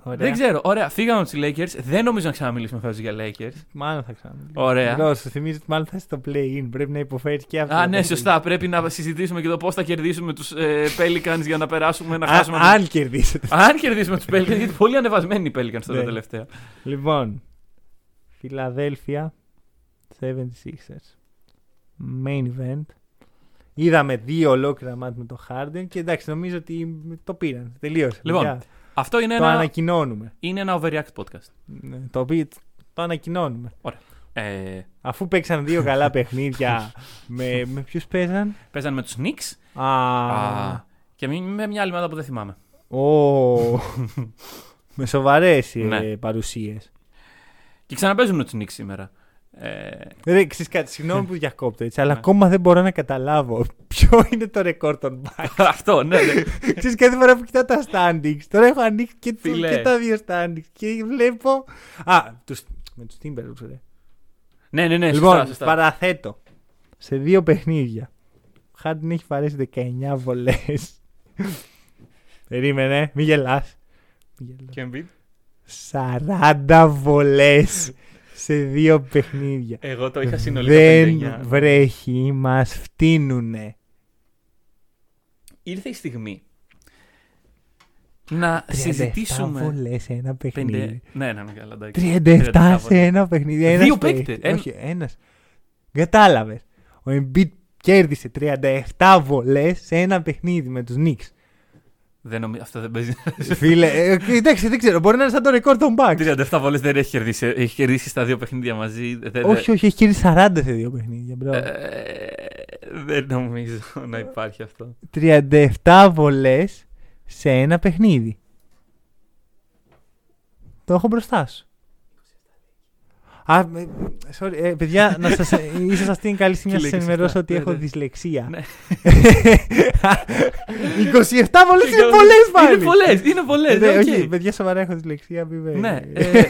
Ωραία. δεν ξέρω. Ωραία, φύγαμε από του Lakers. Δεν νομίζω να ξαναμιλήσουμε φέτος για Lakers. Μάλλον θα ξαναμιλήσω. Ωραία. Μπρο, σου θυμίζω ότι μάλλον θα είσαι στο play-in. Πρέπει να υποφέρεις και αυτό. Α, το ναι, παιχνίδι. σωστά. Πρέπει να συζητήσουμε και το πώς θα κερδίσουμε τους ε, Pelicans για να περάσουμε να Α, χάσουμε. αν κερδίσετε. Αν κερδίσουμε τους Pelicans, γιατί πολύ ανεβασμένοι οι Pelicans τώρα Ναι. τελευταία. Λοιπόν, Φιλαδέλφια 76ers. Main event. Είδαμε δύο ολόκληρα μάτια με το Harden και εντάξει, νομίζω ότι το πήραν. Τελείωσε. Λοιπόν, παιδιά. Αυτό είναι το ένα, ανακοινώνουμε. είναι ένα overreact podcast. Ναι, το οποίο το ανακοινώνουμε. Ε, Αφού παίξαν δύο καλά παιχνίδια με, με ποιους παίζαν; παίζανε με τους Knicks Α, Α, και με, με μια άλλη ομάδα που δεν θυμάμαι. ο, με σοβαρές Ναι. παρουσίες. Και ξαναπέζουν με τους Knicks σήμερα. Ε, Ρε, ξέρεις κάτι, συγγνώμη που διακόπτω έτσι, αλλά Ναι. ακόμα δεν μπορώ να καταλάβω ποιο είναι το ρεκόρ των Bucks. αυτό, ναι, ναι. Ξέρεις κάθε φορά που κοιτάω τα standings, τώρα έχω ανοίξει και, το- Φίλε. και τα δύο standings και βλέπω... Α, τους, με τους Timberwolves, ρε. ναι, ναι, ναι, λοιπόν, σωστά, σωστά. παραθέτω. Σε δύο παιχνίδια. Ο Χάρντιν έχει βαρέσει 19 βολές. Περίμενε, μη γελάς. Μη γελάς. Και Embiid. 40 βολές σε δύο παιχνίδια. Εγώ το είχα συνολικά Δεν 59. βρέχει, μας φτύνουνε. Ήρθε η στιγμή να 37 συζητήσουμε. βολές σε ένα παιχνίδι. Πέντε... Ναι, ναι, ναι, καλά, εντάξει. 37 σε βολές. ένα παιχνίδι. Ένας Δύο παίκτης. παίκτες. Ένα- Όχι, ένας. Κατάλαβες. Ο Embiid κέρδισε 37 βολές σε ένα παιχνίδι με τους Knicks. Δεν νομι... Αυτό δεν παίζει. Φίλε, ε, εντάξει, δεν ξέρω. Μπορεί να είναι σαν το ρεκόρ των Bucks. 37 βολές δεν έχει κερδίσει. Έχει κερδίσει στα δύο παιχνίδια μαζί. Δεν, όχι, όχι, έχει κερδίσει 40 σε δύο παιχνίδια. bro. Ε, δεν νομίζω να υπάρχει αυτό. 37 βολές σε ένα παιχνίδι. Το έχω μπροστά σου. Α, ε, sorry, ε, παιδιά, να σας, ε, ίσως αυτή είναι καλή στιγμή να Τι σας λέει ενημερώσω 27, ότι ναι, έχω ναι. δυσλεξία. Ναι. 27 βολές είναι πολλές πάλι. Είναι πολλές, είναι πολλές. Ναι, οκ. όχι, παιδιά, σοβαρά έχω δυσλεξία. Μη με... Ναι. ε,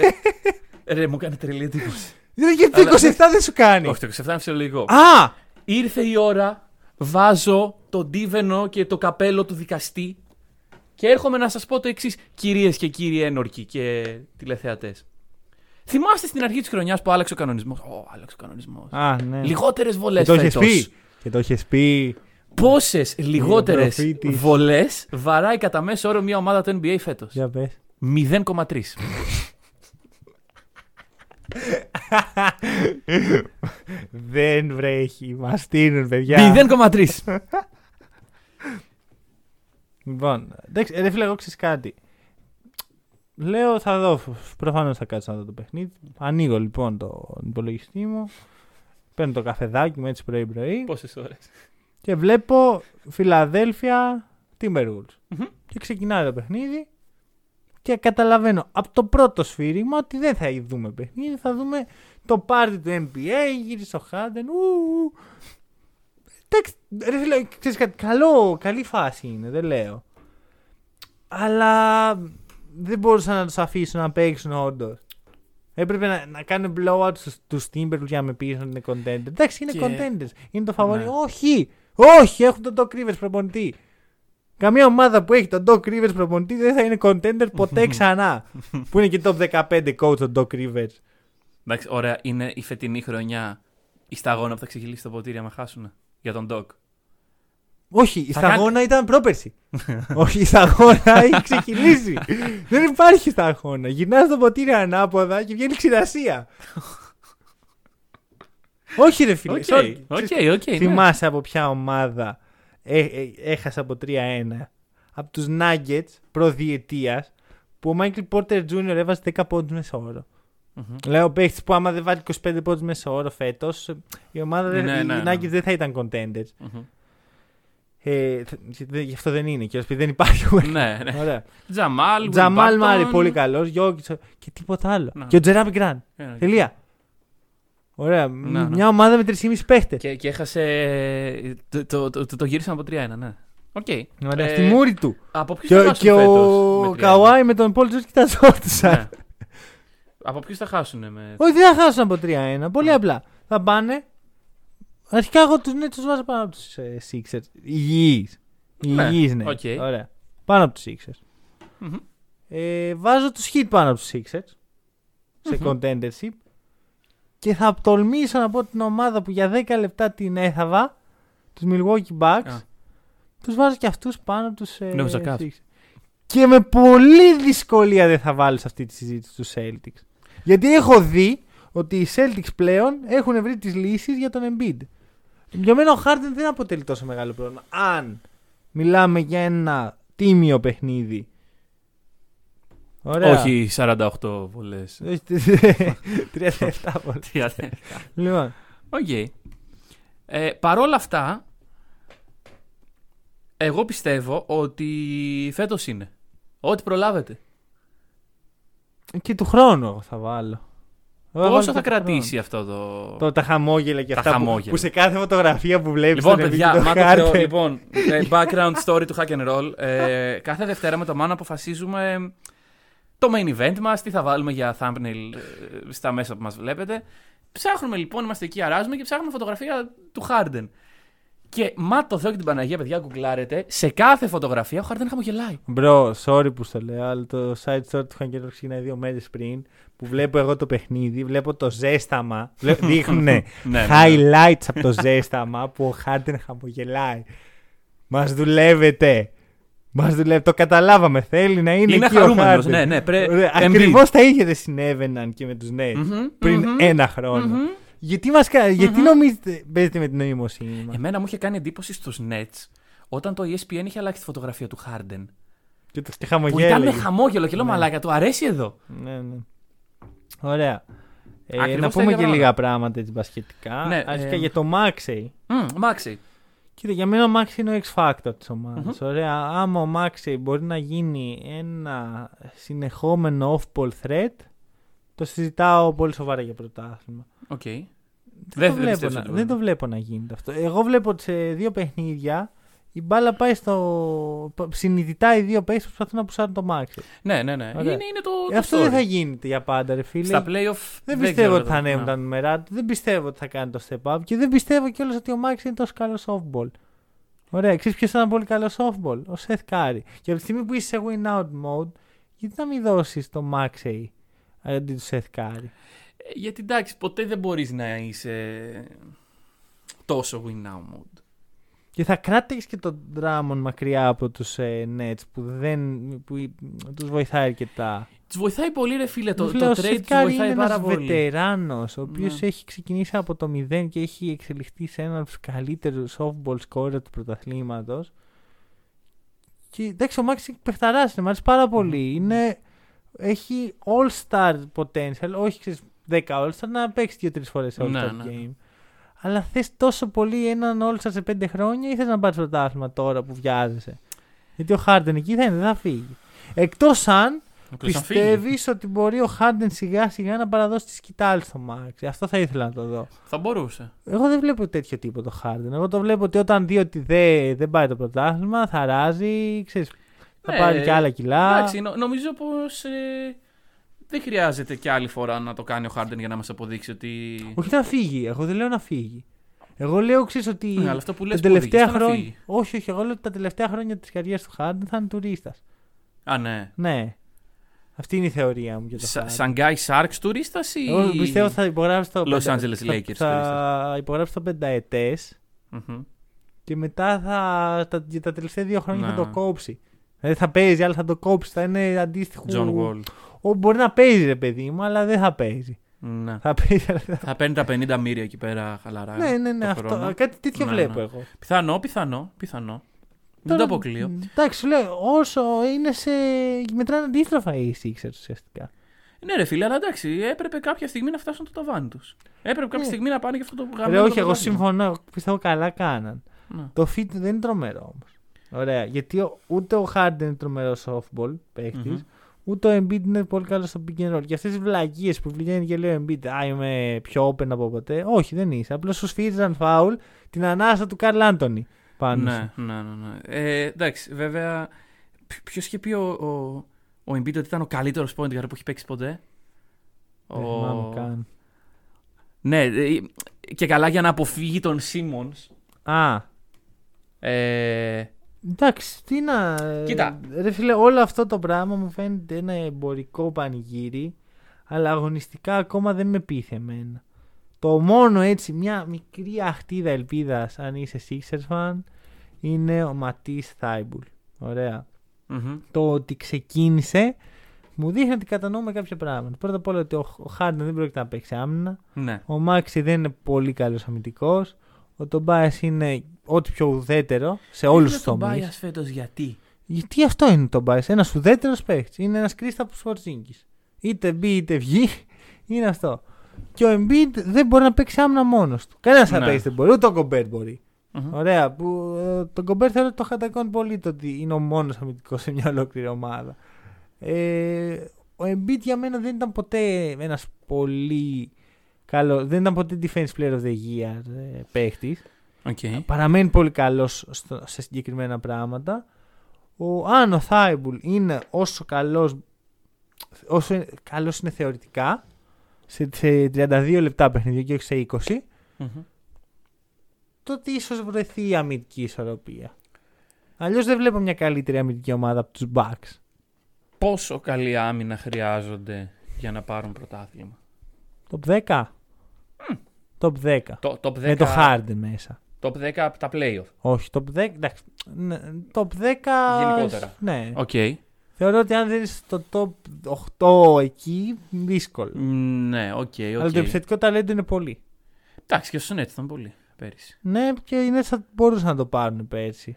Ρε, μου κάνει τρελή εντύπωση. Ναι, Γιατί το Αλλά- 27 δεν σου κάνει. Όχι, το 27 είναι φυσιολογικό. Α! Ήρθε η ώρα, βάζω το ντίβενο και το καπέλο του δικαστή και έρχομαι να σας πω το εξής, κυρίες και κύριοι ένορκοι και τηλεθεατές. Θυμάστε στην αρχή της χρονιάς που άλλαξε ο κανονισμός. Ω, άλλαξε ο κανονισμός. Α, ναι. Λιγότερες Και βολές το έχεις φέτος. πει. Και το έχεις πει. Πόσες λιγότερες προφή της. βολές βαράει κατά μέσο όρο μια ομάδα του NBA φέτος; Για πες. 0,3. Δεν βρέχει. Μας στείλουν, παιδιά. 0,3. Λοιπόν, εντάξει, ρε φίλε, εγώ ξέρεις κάτι. Λέω, θα δω. Προφανώς θα κάτσω να δω το παιχνίδι. Ανοίγω λοιπόν το υπολογιστή μου. Παίρνω το καφεδάκι μου έτσι πρωί-πρωί. Πόσες ώρες. Και βλέπω Φιλαδέλφια Timberwolves. Μμμ. Και ξεκινάει το παιχνίδι. Και καταλαβαίνω από το πρώτο σφύριγμα ότι δεν θα δούμε παιχνίδι. Θα δούμε το πάρτι του NBA. Γύρισε ο Χάντεν. ου, ου. Εντάξει, ρε φίλε, ξέρεις κάτι, καλό, καλή φάση είναι, δεν λέω. Αλλά δεν μπορούσα να τους αφήσω να παίξουν όντως. Έπρεπε να, να κάνουν blowout στους, τους Timberwolves για να με πείσουν ότι είναι contender. Εντάξει, είναι Και- contenders. Είναι το φαβορή. Ναι. Όχι! Όχι! Έχουν τον Doc Rivers προπονητή. Καμία ομάδα που έχει τον Doc Rivers προπονητή δεν θα είναι contender ποτέ ξανά. που είναι και top 15 coach τον Doc Rivers. Εντάξει, ωραία, είναι η φετινή χρονιά η σταγόνα που θα ξεχειλίσει το ποτήρι άμα χάσουν για τον Doc. Όχι, η Θα σταγόνα ήταν πρόπερσι. Όχι, η σταγόνα έχει ξεκινήσει. Δεν υπάρχει σταγόνα. Γυρνάς το ποτήρι ανάποδα και βγαίνει ξηρασία. Όχι, ρε φίλε. Οκ, sorry. οκ, Ξέρεις, οκ. ναι. Θυμάσαι από ποια ομάδα ε, ε, έχασε από 3-1. Από τους Nuggets προδιετίας που ο Michael Porter Jr. έβαζε 10 πόντους μέσα όρο. Μμμ. Λέω παίχτης που άμα δεν βάλει 25 πόντους μέσα όρο φέτος, η ομάδα δεν, Ναι, οι ναι, ναι. Nuggets δεν θα ήταν contenders. Μμμ. Ε, th- δε- γι' αυτό δεν είναι και επειδή δεν υπάρχει. ναι, ναι. Ωραία. Τζαμάλ, Τζαμάλ Will Μάρι, Barton. πολύ καλός. Γιώργης και τίποτα άλλο. Ναι. Και ο Τζεράμι Γκραντ. Ε, ναι. Τελεία. Ωραία. Ναι, ναι. Μια ομάδα με 3,5 παίχτες. Και, και έχασε. Το, το, το, το, το γύρισαν από 3-1, ναι. Οκ. Ωραία, Ε, στη μούρη του. Από ποιους Και, θα ο- χάσουν και φέτος ο με 3-1? Καουάι με τον Paul George κοιταζόντουσαν. Ναι. Από ποιους θα χάσουν με. Όχι, δεν θα χάσουν από 3-1. Πολύ απλά. Θα πάνε. Αρχικά εγώ του ναι, τους βάζω πάνω από τους ε, Sixers. Υγιείς. Ναι, Υγιείς, ναι. οκ. Ωραία. Πάνω από τους Sixers. Μμμ. Ε, βάζω τους Heat πάνω από τους Sixers. Σε contendership. Και θα τολμήσω να πω την ομάδα που για 10 λεπτά την έθαβα. Τους Milwaukee Bucks. Α. Τους βάζω και αυτούς πάνω από τους ε, Νόμιζα Cavs. Sixers. Και με πολύ δυσκολία δεν θα βάλω σε αυτή τη συζήτηση του Celtics. Γιατί έχω δει ότι οι Celtics πλέον έχουν βρει τις λύσεις για τον Embiid. Για μένα ο Harden δεν αποτελεί τόσο μεγάλο πρόβλημα. Αν μιλάμε για ένα τίμιο παιχνίδι. Ωραία. Όχι 48 βολές. Όχι, 37 πολύ. Λοιπόν, Οκ. Ε, Παρ' όλα αυτά, εγώ πιστεύω ότι φέτος είναι. Ό,τι προλάβετε. και του χρόνου εγώ θα βάλω. Εγώ Πόσο βάλω θα και του κρατήσει αυτό το. χρόνου. Το, τα χαμόγελα και Τα αυτά που, χαμόγελα. που σε κάθε φωτογραφία που βλέπεις Λοιπόν, τον Embiid παιδιά, και τον Μάκο Harden. Θεό, λοιπόν, ε, background story του Hack and Roll. Ε, κάθε Δευτέρα με το Μάνο αποφασίζουμε το main event μας, τι θα βάλουμε για thumbnail ε, στα μέσα που μας βλέπετε. Ψάχνουμε λοιπόν, είμαστε εκεί, αράζουμε και ψάχνουμε φωτογραφία του Harden. Και μα το Θεό και την Παναγία, παιδιά, γκουγκλάρετε, σε κάθε φωτογραφία ο Harden χαμογελάει. Μπρο, sorry που στο λέω, αλλά το site story του Χαγκέρο ξεκινάει δύο μέρες πριν. Που βλέπω εγώ το παιχνίδι, βλέπω το ζέσταμα. Δείχνουν Ναι, ναι. highlights από το ζέσταμα που ο Χάρντεν χαμογελάει. Μας δουλεύετε. Μας δουλεύει. Το καταλάβαμε. Θέλει να είναι, Είναι εκεί ο χαρούμενος, Harden. ναι, ναι, πρέ- Ακριβώς τα ίδια δεν συνέβαιναν και με τους Nets Μμμ, πριν μμμ, ένα χρόνο. μμμ. Γιατί, μας, κα- γιατί Μμμ. νομίζετε παίζετε με την νοημοσύνη μας; Εμένα μου είχε κάνει εντύπωση στους Nets όταν το E ESPN είχε αλλάξει τη φωτογραφία του Harden. Και το και Που ήταν με χαμογέλαγε. χαμόγελο και λέω Ναι. μαλάκα, του αρέσει εδώ. Ναι, ναι. Ωραία. Ε, Ακριβώς να τα πούμε ίδια και πράγματα. λίγα πράγματα έτσι μπασκετικά. Ναι, Αρχικά ε, για το Maxey. Μμ, Μάξι. Κοίτα, για μένα ο Maxey είναι ο X-Factor της ομάδας. Μμμ. Ωραία. Άμα ο Maxey μπορεί να γίνει ένα συνεχόμενο off-ball threat, το συζητάω πολύ σοβαρά για πρωτάθλημα. Οκ. Δεν, Δεν- το δεν βλέπω πιστεύεις να, ότι δεν μπορεί. το βλέπω να γίνεται αυτό. Εγώ βλέπω ότι σε δύο παιχνίδια η μπάλα πάει στο. Συνειδητά οι δύο παίχτες προσπαθούν να πουσάρουν το Maxey. Ναι, ναι, ναι. Ωραία. Είναι, είναι το, Ε, το αυτό story. δεν θα γίνεται για πάντα, ρε φίλε. Στα playoff Δεν ξέρω πιστεύω ότι θα το- ανέβουν ναι. τα νούμερά του. Δεν πιστεύω ότι θα κάνει το step up. Και δεν πιστεύω κιόλας ότι ο Maxey είναι τόσο καλός off-ball. Ωραία, ξέρεις ποιος ήταν πολύ καλό softball; Ο Seth Curry. Και από τη στιγμή που είσαι σε win out mode, γιατί να μην δώσεις το Max A αντί του Seth Curry; Ε, Γιατί εντάξει, ποτέ δεν μπορείς να είσαι τόσο win now mode. Και θα κράτηγε και τον Drummond μακριά από τους ε, Nets που, δεν, που τους βοηθάει αρκετά. Τους βοηθάει πολύ, ρε φίλε. Το, Τους το λέω, ο trade Seth τους Curry βοηθάει είναι πάρα ένας πολύ. βετεράνος, ο οποίος Ναι. έχει ξεκινήσει από το 0 και έχει εξελιχθεί σε έναν από τους καλύτερους softball scorer του πρωταθλήματος. Και εντάξει, ο Μάξι παιχταράς είναι, μου αρέσει πάρα πολύ. Είναι, έχει all-star potential, όχι ξέρεις, 10 all-star, να παίξει 2-3 φορές all-star Ναι, ναι. Game. Αλλά θες τόσο πολύ έναν all-star σε 5 χρόνια ή θες να πάρεις πρωτάθλημα τώρα που βιάζεσαι; Γιατί ο Χάρντεν εκεί θα είναι, δεν θα φύγει. Εκτός αν Εκτός αν φύγει. Πιστεύεις ότι μπορεί ο Χάρντεν σιγά σιγά να παραδώσει τη σκητάλη στο Μάξ. Αυτό θα ήθελα να το δω. Θα μπορούσε. Εγώ δεν βλέπω τέτοιο τύπο το Χάρντεν. Εγώ το βλέπω ότι όταν δει ότι δεν, δεν πάει το πρωτάθλημα, θα ράζει, ξέρεις, θα Ναι, πάρει και άλλα κιλά. Εντάξει, νο- νομίζω πως ε, δεν χρειάζεται και άλλη φορά να το κάνει ο Harden για να μας αποδείξει ότι. Όχι να φύγει. Εγώ δεν λέω να φύγει. Εγώ λέω, ξέρεις ότι. Ναι, αλλά αυτό που λες τα που τελευταία οδηγεί στο να χρόνια. φύγει. Όχι, όχι. Εγώ λέω ότι τα τελευταία χρόνια της καριέρας του Χάρντεν θα είναι τουρίστας. Α, ναι. Ναι. Αυτή είναι η θεωρία μου για το Σα- Harden. Σανγκάι Sharks τουρίστας ή. Εγώ πιστεύω θα υπογράψει το. Los πεντα- Angeles θα- Lakers Θα υπογράψει το πενταετές. Μμμ. Και μετά θα, τα, για τα τελευταία δύο χρόνια Ναι. θα το κόψει. Δηλαδή θα παίζει, αλλά θα το κόψει. Θα είναι αντίστοιχο. John Wall. Ό, μπορεί να παίζει, ρε παιδί μου, αλλά δεν θα παίζει. Ναι. Θα παίζει, αλλά δεν θα. Θα παίρνει τα 50 μοίρια εκεί πέρα χαλαρά. ναι, ναι, ναι. το Αυτό, χρόνο. κάτι τέτοιο Ναι, βλέπω ναι. εγώ. Πιθανό, πιθανό, πιθανό. Δεν το Τώρα, αποκλείω. Εντάξει, σου λέω, όσο είναι σε. μετράνε αντίστροφα οι Sixers ουσιαστικά. Ναι, ρε φίλε, αλλά εντάξει, έπρεπε κάποια στιγμή να φτάσουν το ταβάνι τους. Έπρεπε κάποια Ναι. στιγμή να πάνε και αυτό το Ρε, γαμμένο. όχι, εγώ πρωτάθλημα. συμφωνώ. εγώ Πιστεύω καλά κάναν. Ναι. Το fit δεν είναι τρομερό όμως. Ωραία. Γιατί ο- ούτε ο Harden είναι τρομερός softball παίχτη, Μμμ. ούτε ο Embiid είναι πολύ καλός στο pick and roll. Και αυτές τι βλακίες που βγαίνει και λέει ο Embiid, Α, είμαι πιο open από ποτέ. Όχι, δεν είσαι. Απλώς σου σφύριζαν φάουλ την ανάσα του Καρλ Άντωνη πάνω σου. Ναι, ναι, ναι. ναι. Ε, εντάξει, βέβαια. Ποιο είχε πει ο, ο, ο Embiid ότι ήταν ο καλύτερος point guard που έχει παίξει ποτέ; Δεν θυμάμαι καν. Ναι, ε, και καλά για να αποφύγει τον Simmons. Α, Ε, εντάξει, τι να. Κοίτα. Ρε φίλε, όλο αυτό το πράγμα μου φαίνεται ένα εμπορικό πανηγύρι, αλλά αγωνιστικά ακόμα δεν με πείθει εμένα. Το μόνο έτσι, μια μικρή αχτίδα ελπίδας, αν είσαι Sixers fan, είναι ο Ματής Θάιμπουλ. Ωραία. μμμ. Το ότι ξεκίνησε μου δείχνει ότι κατανοούμε κάποια πράγματα. Πρώτα απ' όλα ότι ο, ο Χάρντεν δεν πρόκειται να παίξει άμυνα. Ναι. Ο Μάξι δεν είναι πολύ καλός αμυντικός. Ο Τομπάια είναι ό,τι πιο ουδέτερο σε όλους τους τον τομείς. Bias φέτος γιατί; Γιατί αυτό είναι το Μπάι. Ένας ουδέτερος παίχτη. Είναι ένας κρίστα που Πορζίνκη. Είτε μπει είτε βγει, είναι αυτό. Και ο Embiid δεν μπορεί να παίξει άμυνα μόνος του. Κανένας Ναι. ναι. δεν μπορεί. Ούτε ο Γκομπέρ μπορεί. Μμμ. Ωραία. Που, ε, τον Γκομπέρ θεωρώ ότι το χατακώνει πολύ το ότι είναι ο μόνος αμυντικός σε μια ολόκληρη ομάδα. Ε, ο Embiid για μένα δεν ήταν ποτέ ένας πολύ καλός. Δεν ήταν ποτέ defense player of the year ε, παίχτης. Οκ. Παραμένει πολύ καλός σε συγκεκριμένα πράγματα. Αν ο Thybulle είναι όσο καλός όσο είναι- καλός είναι θεωρητικά σε, σε 32 λεπτά παιχνίδια και όχι σε 20 Μμμ. τότε ίσως βρεθεί η αμυντική ισορροπία. Αλλιώς δεν βλέπω μια καλύτερη αμυντική ομάδα από τους Bucks. Πόσο καλή άμυνα χρειάζονται για να πάρουν πρωτάθλημα; Top 10. Top 10. Το, top 10, Με το Harden μέσα. Top 10 από τα playoff. Όχι, top 10. Εντάξει. ναι, Top 10. Γενικότερα. Ναι. Οκ. Θεωρώ ότι αν δεν είσαι στο top 8 εκεί, δύσκολο. Ναι, οκ, οκ. Αλλά το επιθετικό ταλέντο είναι πολύ. Εντάξει, και οι Nets ήταν πολύ πέρυσι. Ναι, και οι Nets θα μπορούσαν να το πάρουν πέρσι.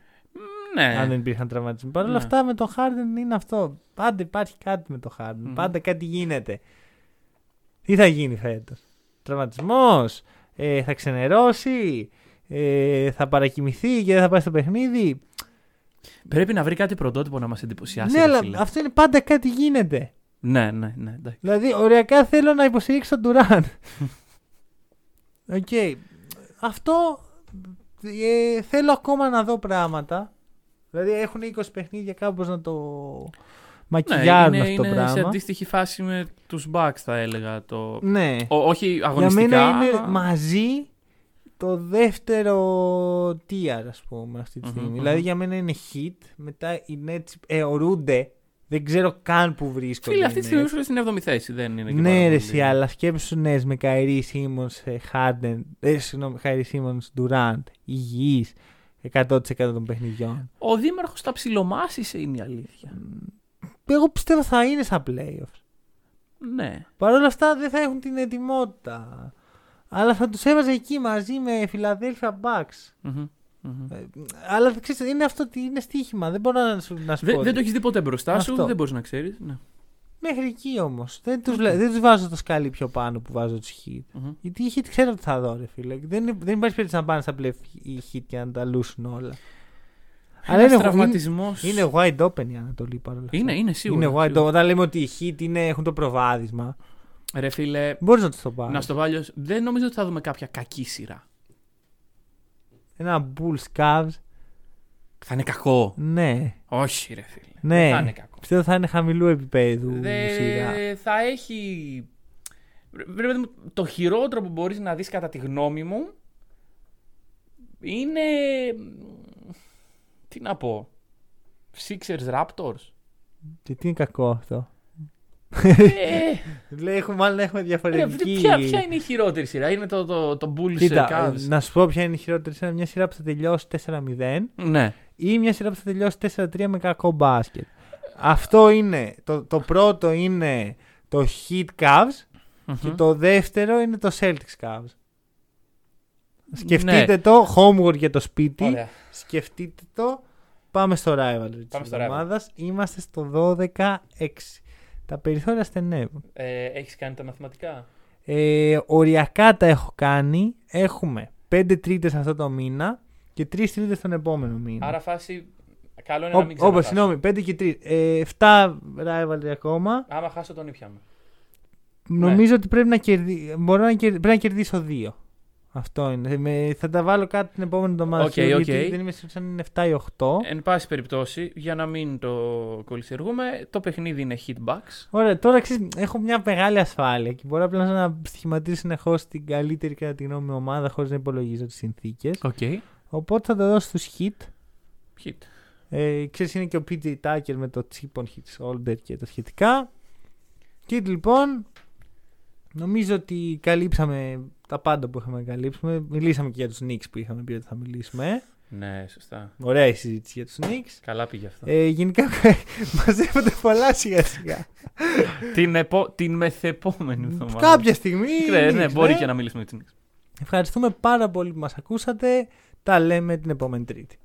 Ναι. Αν δεν υπήρχαν τραυματισμοί. Παρ' όλα Ναι. αυτά με τον Harden είναι αυτό. Πάντα υπάρχει κάτι με τον Harden. Μμμ. Πάντα κάτι γίνεται. Τι θα γίνει φέτο. Τραυματισμός. Ε, θα ξενερώσει. Ε, θα παρακοιμηθεί και δεν θα πάει στο παιχνίδι. Πρέπει να βρει κάτι πρωτότυπο να μας εντυπωσιάσει. ναι, ρε αλλά φίλε. αυτό είναι πάντα κάτι γίνεται. Ναι, ναι, ναι. εντάξει. Δηλαδή, οριακά θέλω να υποστηρίξω τον Ντουράν. Οκ. Αυτό ε, θέλω ακόμα να δω πράγματα. Δηλαδή έχουν 20 παιχνίδια κάπως να το Ναι, μακιγιάρουν είναι, αυτό το είναι σε πράγμα. αντίστοιχη φάση με τους Bucks θα έλεγα. Το... Ναι. Ο- όχι Για αγωνιστικά. μένα είναι αλλά- μαζί το δεύτερο tier ας πούμε αυτή τη Μμμ, στιγμή. μμμ. Δηλαδή για μένα είναι Heat, μετά οι Nets αιωρούνται, δεν ξέρω καν που βρίσκονται. Φίλε, οι αυτή τη Nets. στιγμή βρίσκονται στην 7η θέση. Δεν είναι και πάρα Ναι, ρε, πολύ. εσύ, αλλά σκέψου ναι, με Καϊρή Σίμον, Χάρντεν, ε, συγγνώμη, Καϊρή Σίμον, Ντουράντ, υγιή 100% των παιχνιδιών. Ο Δήμαρχος τα ψιλομάσησε είναι η αλήθεια. Εγώ πιστεύω θα είναι στα playoffs. Ναι. Παρ' όλα αυτά δεν θα έχουν την ετοιμότητα. Αλλά θα τους έβαζε εκεί μαζί με Philadelphia Bucks. Μμμ, μμμ. Ε, αλλά ξέρεις, είναι αυτό ότι είναι στοίχημα. Δεν μπορώ να σου, να σου Δε- πω. δεν το έχεις δει ποτέ μπροστά σου, Αυτό. δεν μπορείς να ξέρεις. Ναι. Μέχρι εκεί όμως. Δεν τους δεν τους βάζω το σκάλι πιο πάνω που βάζω τους hit. Μμμ. Γιατί οι hit ξέρω τι θα δω, ρε φίλε. Δεν, δεν υπάρχει περίπτωση να πάνε στα πλευρά οι hit και να τα λούσουν όλα. Αλλά Ένας είναι, τραυματισμός. είναι, είναι wide open η Ανατολή παρόλα αυτά. Είναι, είναι σίγουρα. Είναι wide σίγουρα. open. Όταν λέμε ότι οι hit είναι, έχουν το προβάδισμα, Ρε φίλε, μπορείς να τους το πάρεις. να στο βάλω. Δεν νομίζω ότι θα δούμε κάποια κακή σειρά. Ένα Bulls Cavs. Θα είναι κακό. Ναι. Όχι, ρε φίλε. Ναι. Δεν θα είναι κακό. Πιστεύω θα είναι χαμηλού επίπεδου Δε- σειρά. θα έχει. Ρε παιδί μου, το χειρότερο που μπορείς να δεις κατά τη γνώμη μου είναι. Τι να πω. Sixers Raptors. Και τι είναι κακό αυτό. ε, Λέει, έχουμε, μάλλον έχουμε ρε, διαφορετική. ποια, ποια είναι η χειρότερη σειρά, είναι το, το, το Bulls Κοίτα, Cavs. να σου πω ποια είναι η χειρότερη σειρά. Μια σειρά που θα τελειώσει 4-0 Ναι. ή μια σειρά που θα τελειώσει 4-3 με κακό μπάσκετ. Αυτό είναι. Το, το πρώτο είναι το Heat Cavs και Μμμ. το δεύτερο είναι το Celtics Cavs. Σκεφτείτε Ναι. το homework για το σπίτι. Ωραία. Σκεφτείτε το. Πάμε στο rivalry της Πάμε στο εβδομάδας. Είμαστε στο 12-6. Τα περιθώρια στενεύουν. Ε, Έχεις κάνει τα μαθηματικά; Ε, οριακά τα έχω κάνει. Έχουμε 5 τρίτες αυτό το μήνα και 3 τρίτες τον επόμενο μήνα. Άρα φάση. Καλό είναι να μην Όπως, ξαναχάσω. συγγνώμη, 5 και 3. Ε, 7 rivalry ακόμα. Άμα χάσω τον ήπιαμε. Νομίζω ότι πρέπει να, κερδί... Μπορώ να, κερ... πρέπει να κερδίσω 2. Αυτό είναι. Με... Θα τα βάλω κάτω την επόμενη εβδομάδα. Οκ, σίγουρα, οκ. Γιατί δεν είμαι σίγουρος αν είναι 7 ή 8. Εν πάση περιπτώσει, για να μην το κωλυσιεργούμε, το παιχνίδι είναι Heat-Bucks. Ωραία, τώρα ξέρεις, έχω μια μεγάλη ασφάλεια και μπορώ απλά να στοιχηματίσω συνεχώς την καλύτερη κατά τη γνώμη μου ομάδα χωρίς να υπολογίζω τις συνθήκες. Οκ. Οπότε θα το δώσω στους Heat. Heat. Ε, ξέρεις, είναι και ο PJ Tucker με το chip on his shoulder και τα σχετικά. Και λοιπόν, νομίζω ότι καλύψαμε τα πάντα που είχαμε να καλύψουμε. Μιλήσαμε και για τους Knicks που είχαμε πει ότι θα μιλήσουμε. Ναι, σωστά. Ωραία η συζήτηση για τους Knicks. Καλά πήγε αυτό. Ε, γενικά μαζεύονται πολλά σιγά σιγά. την, επο... την μεθεπόμενη εβδομάδα. Κάποια στιγμή. Ναι, ναι, Knicks, μπορεί ναι. και να μιλήσουμε για την Ευχαριστούμε πάρα πολύ που μας ακούσατε. Τα λέμε την επόμενη Τρίτη.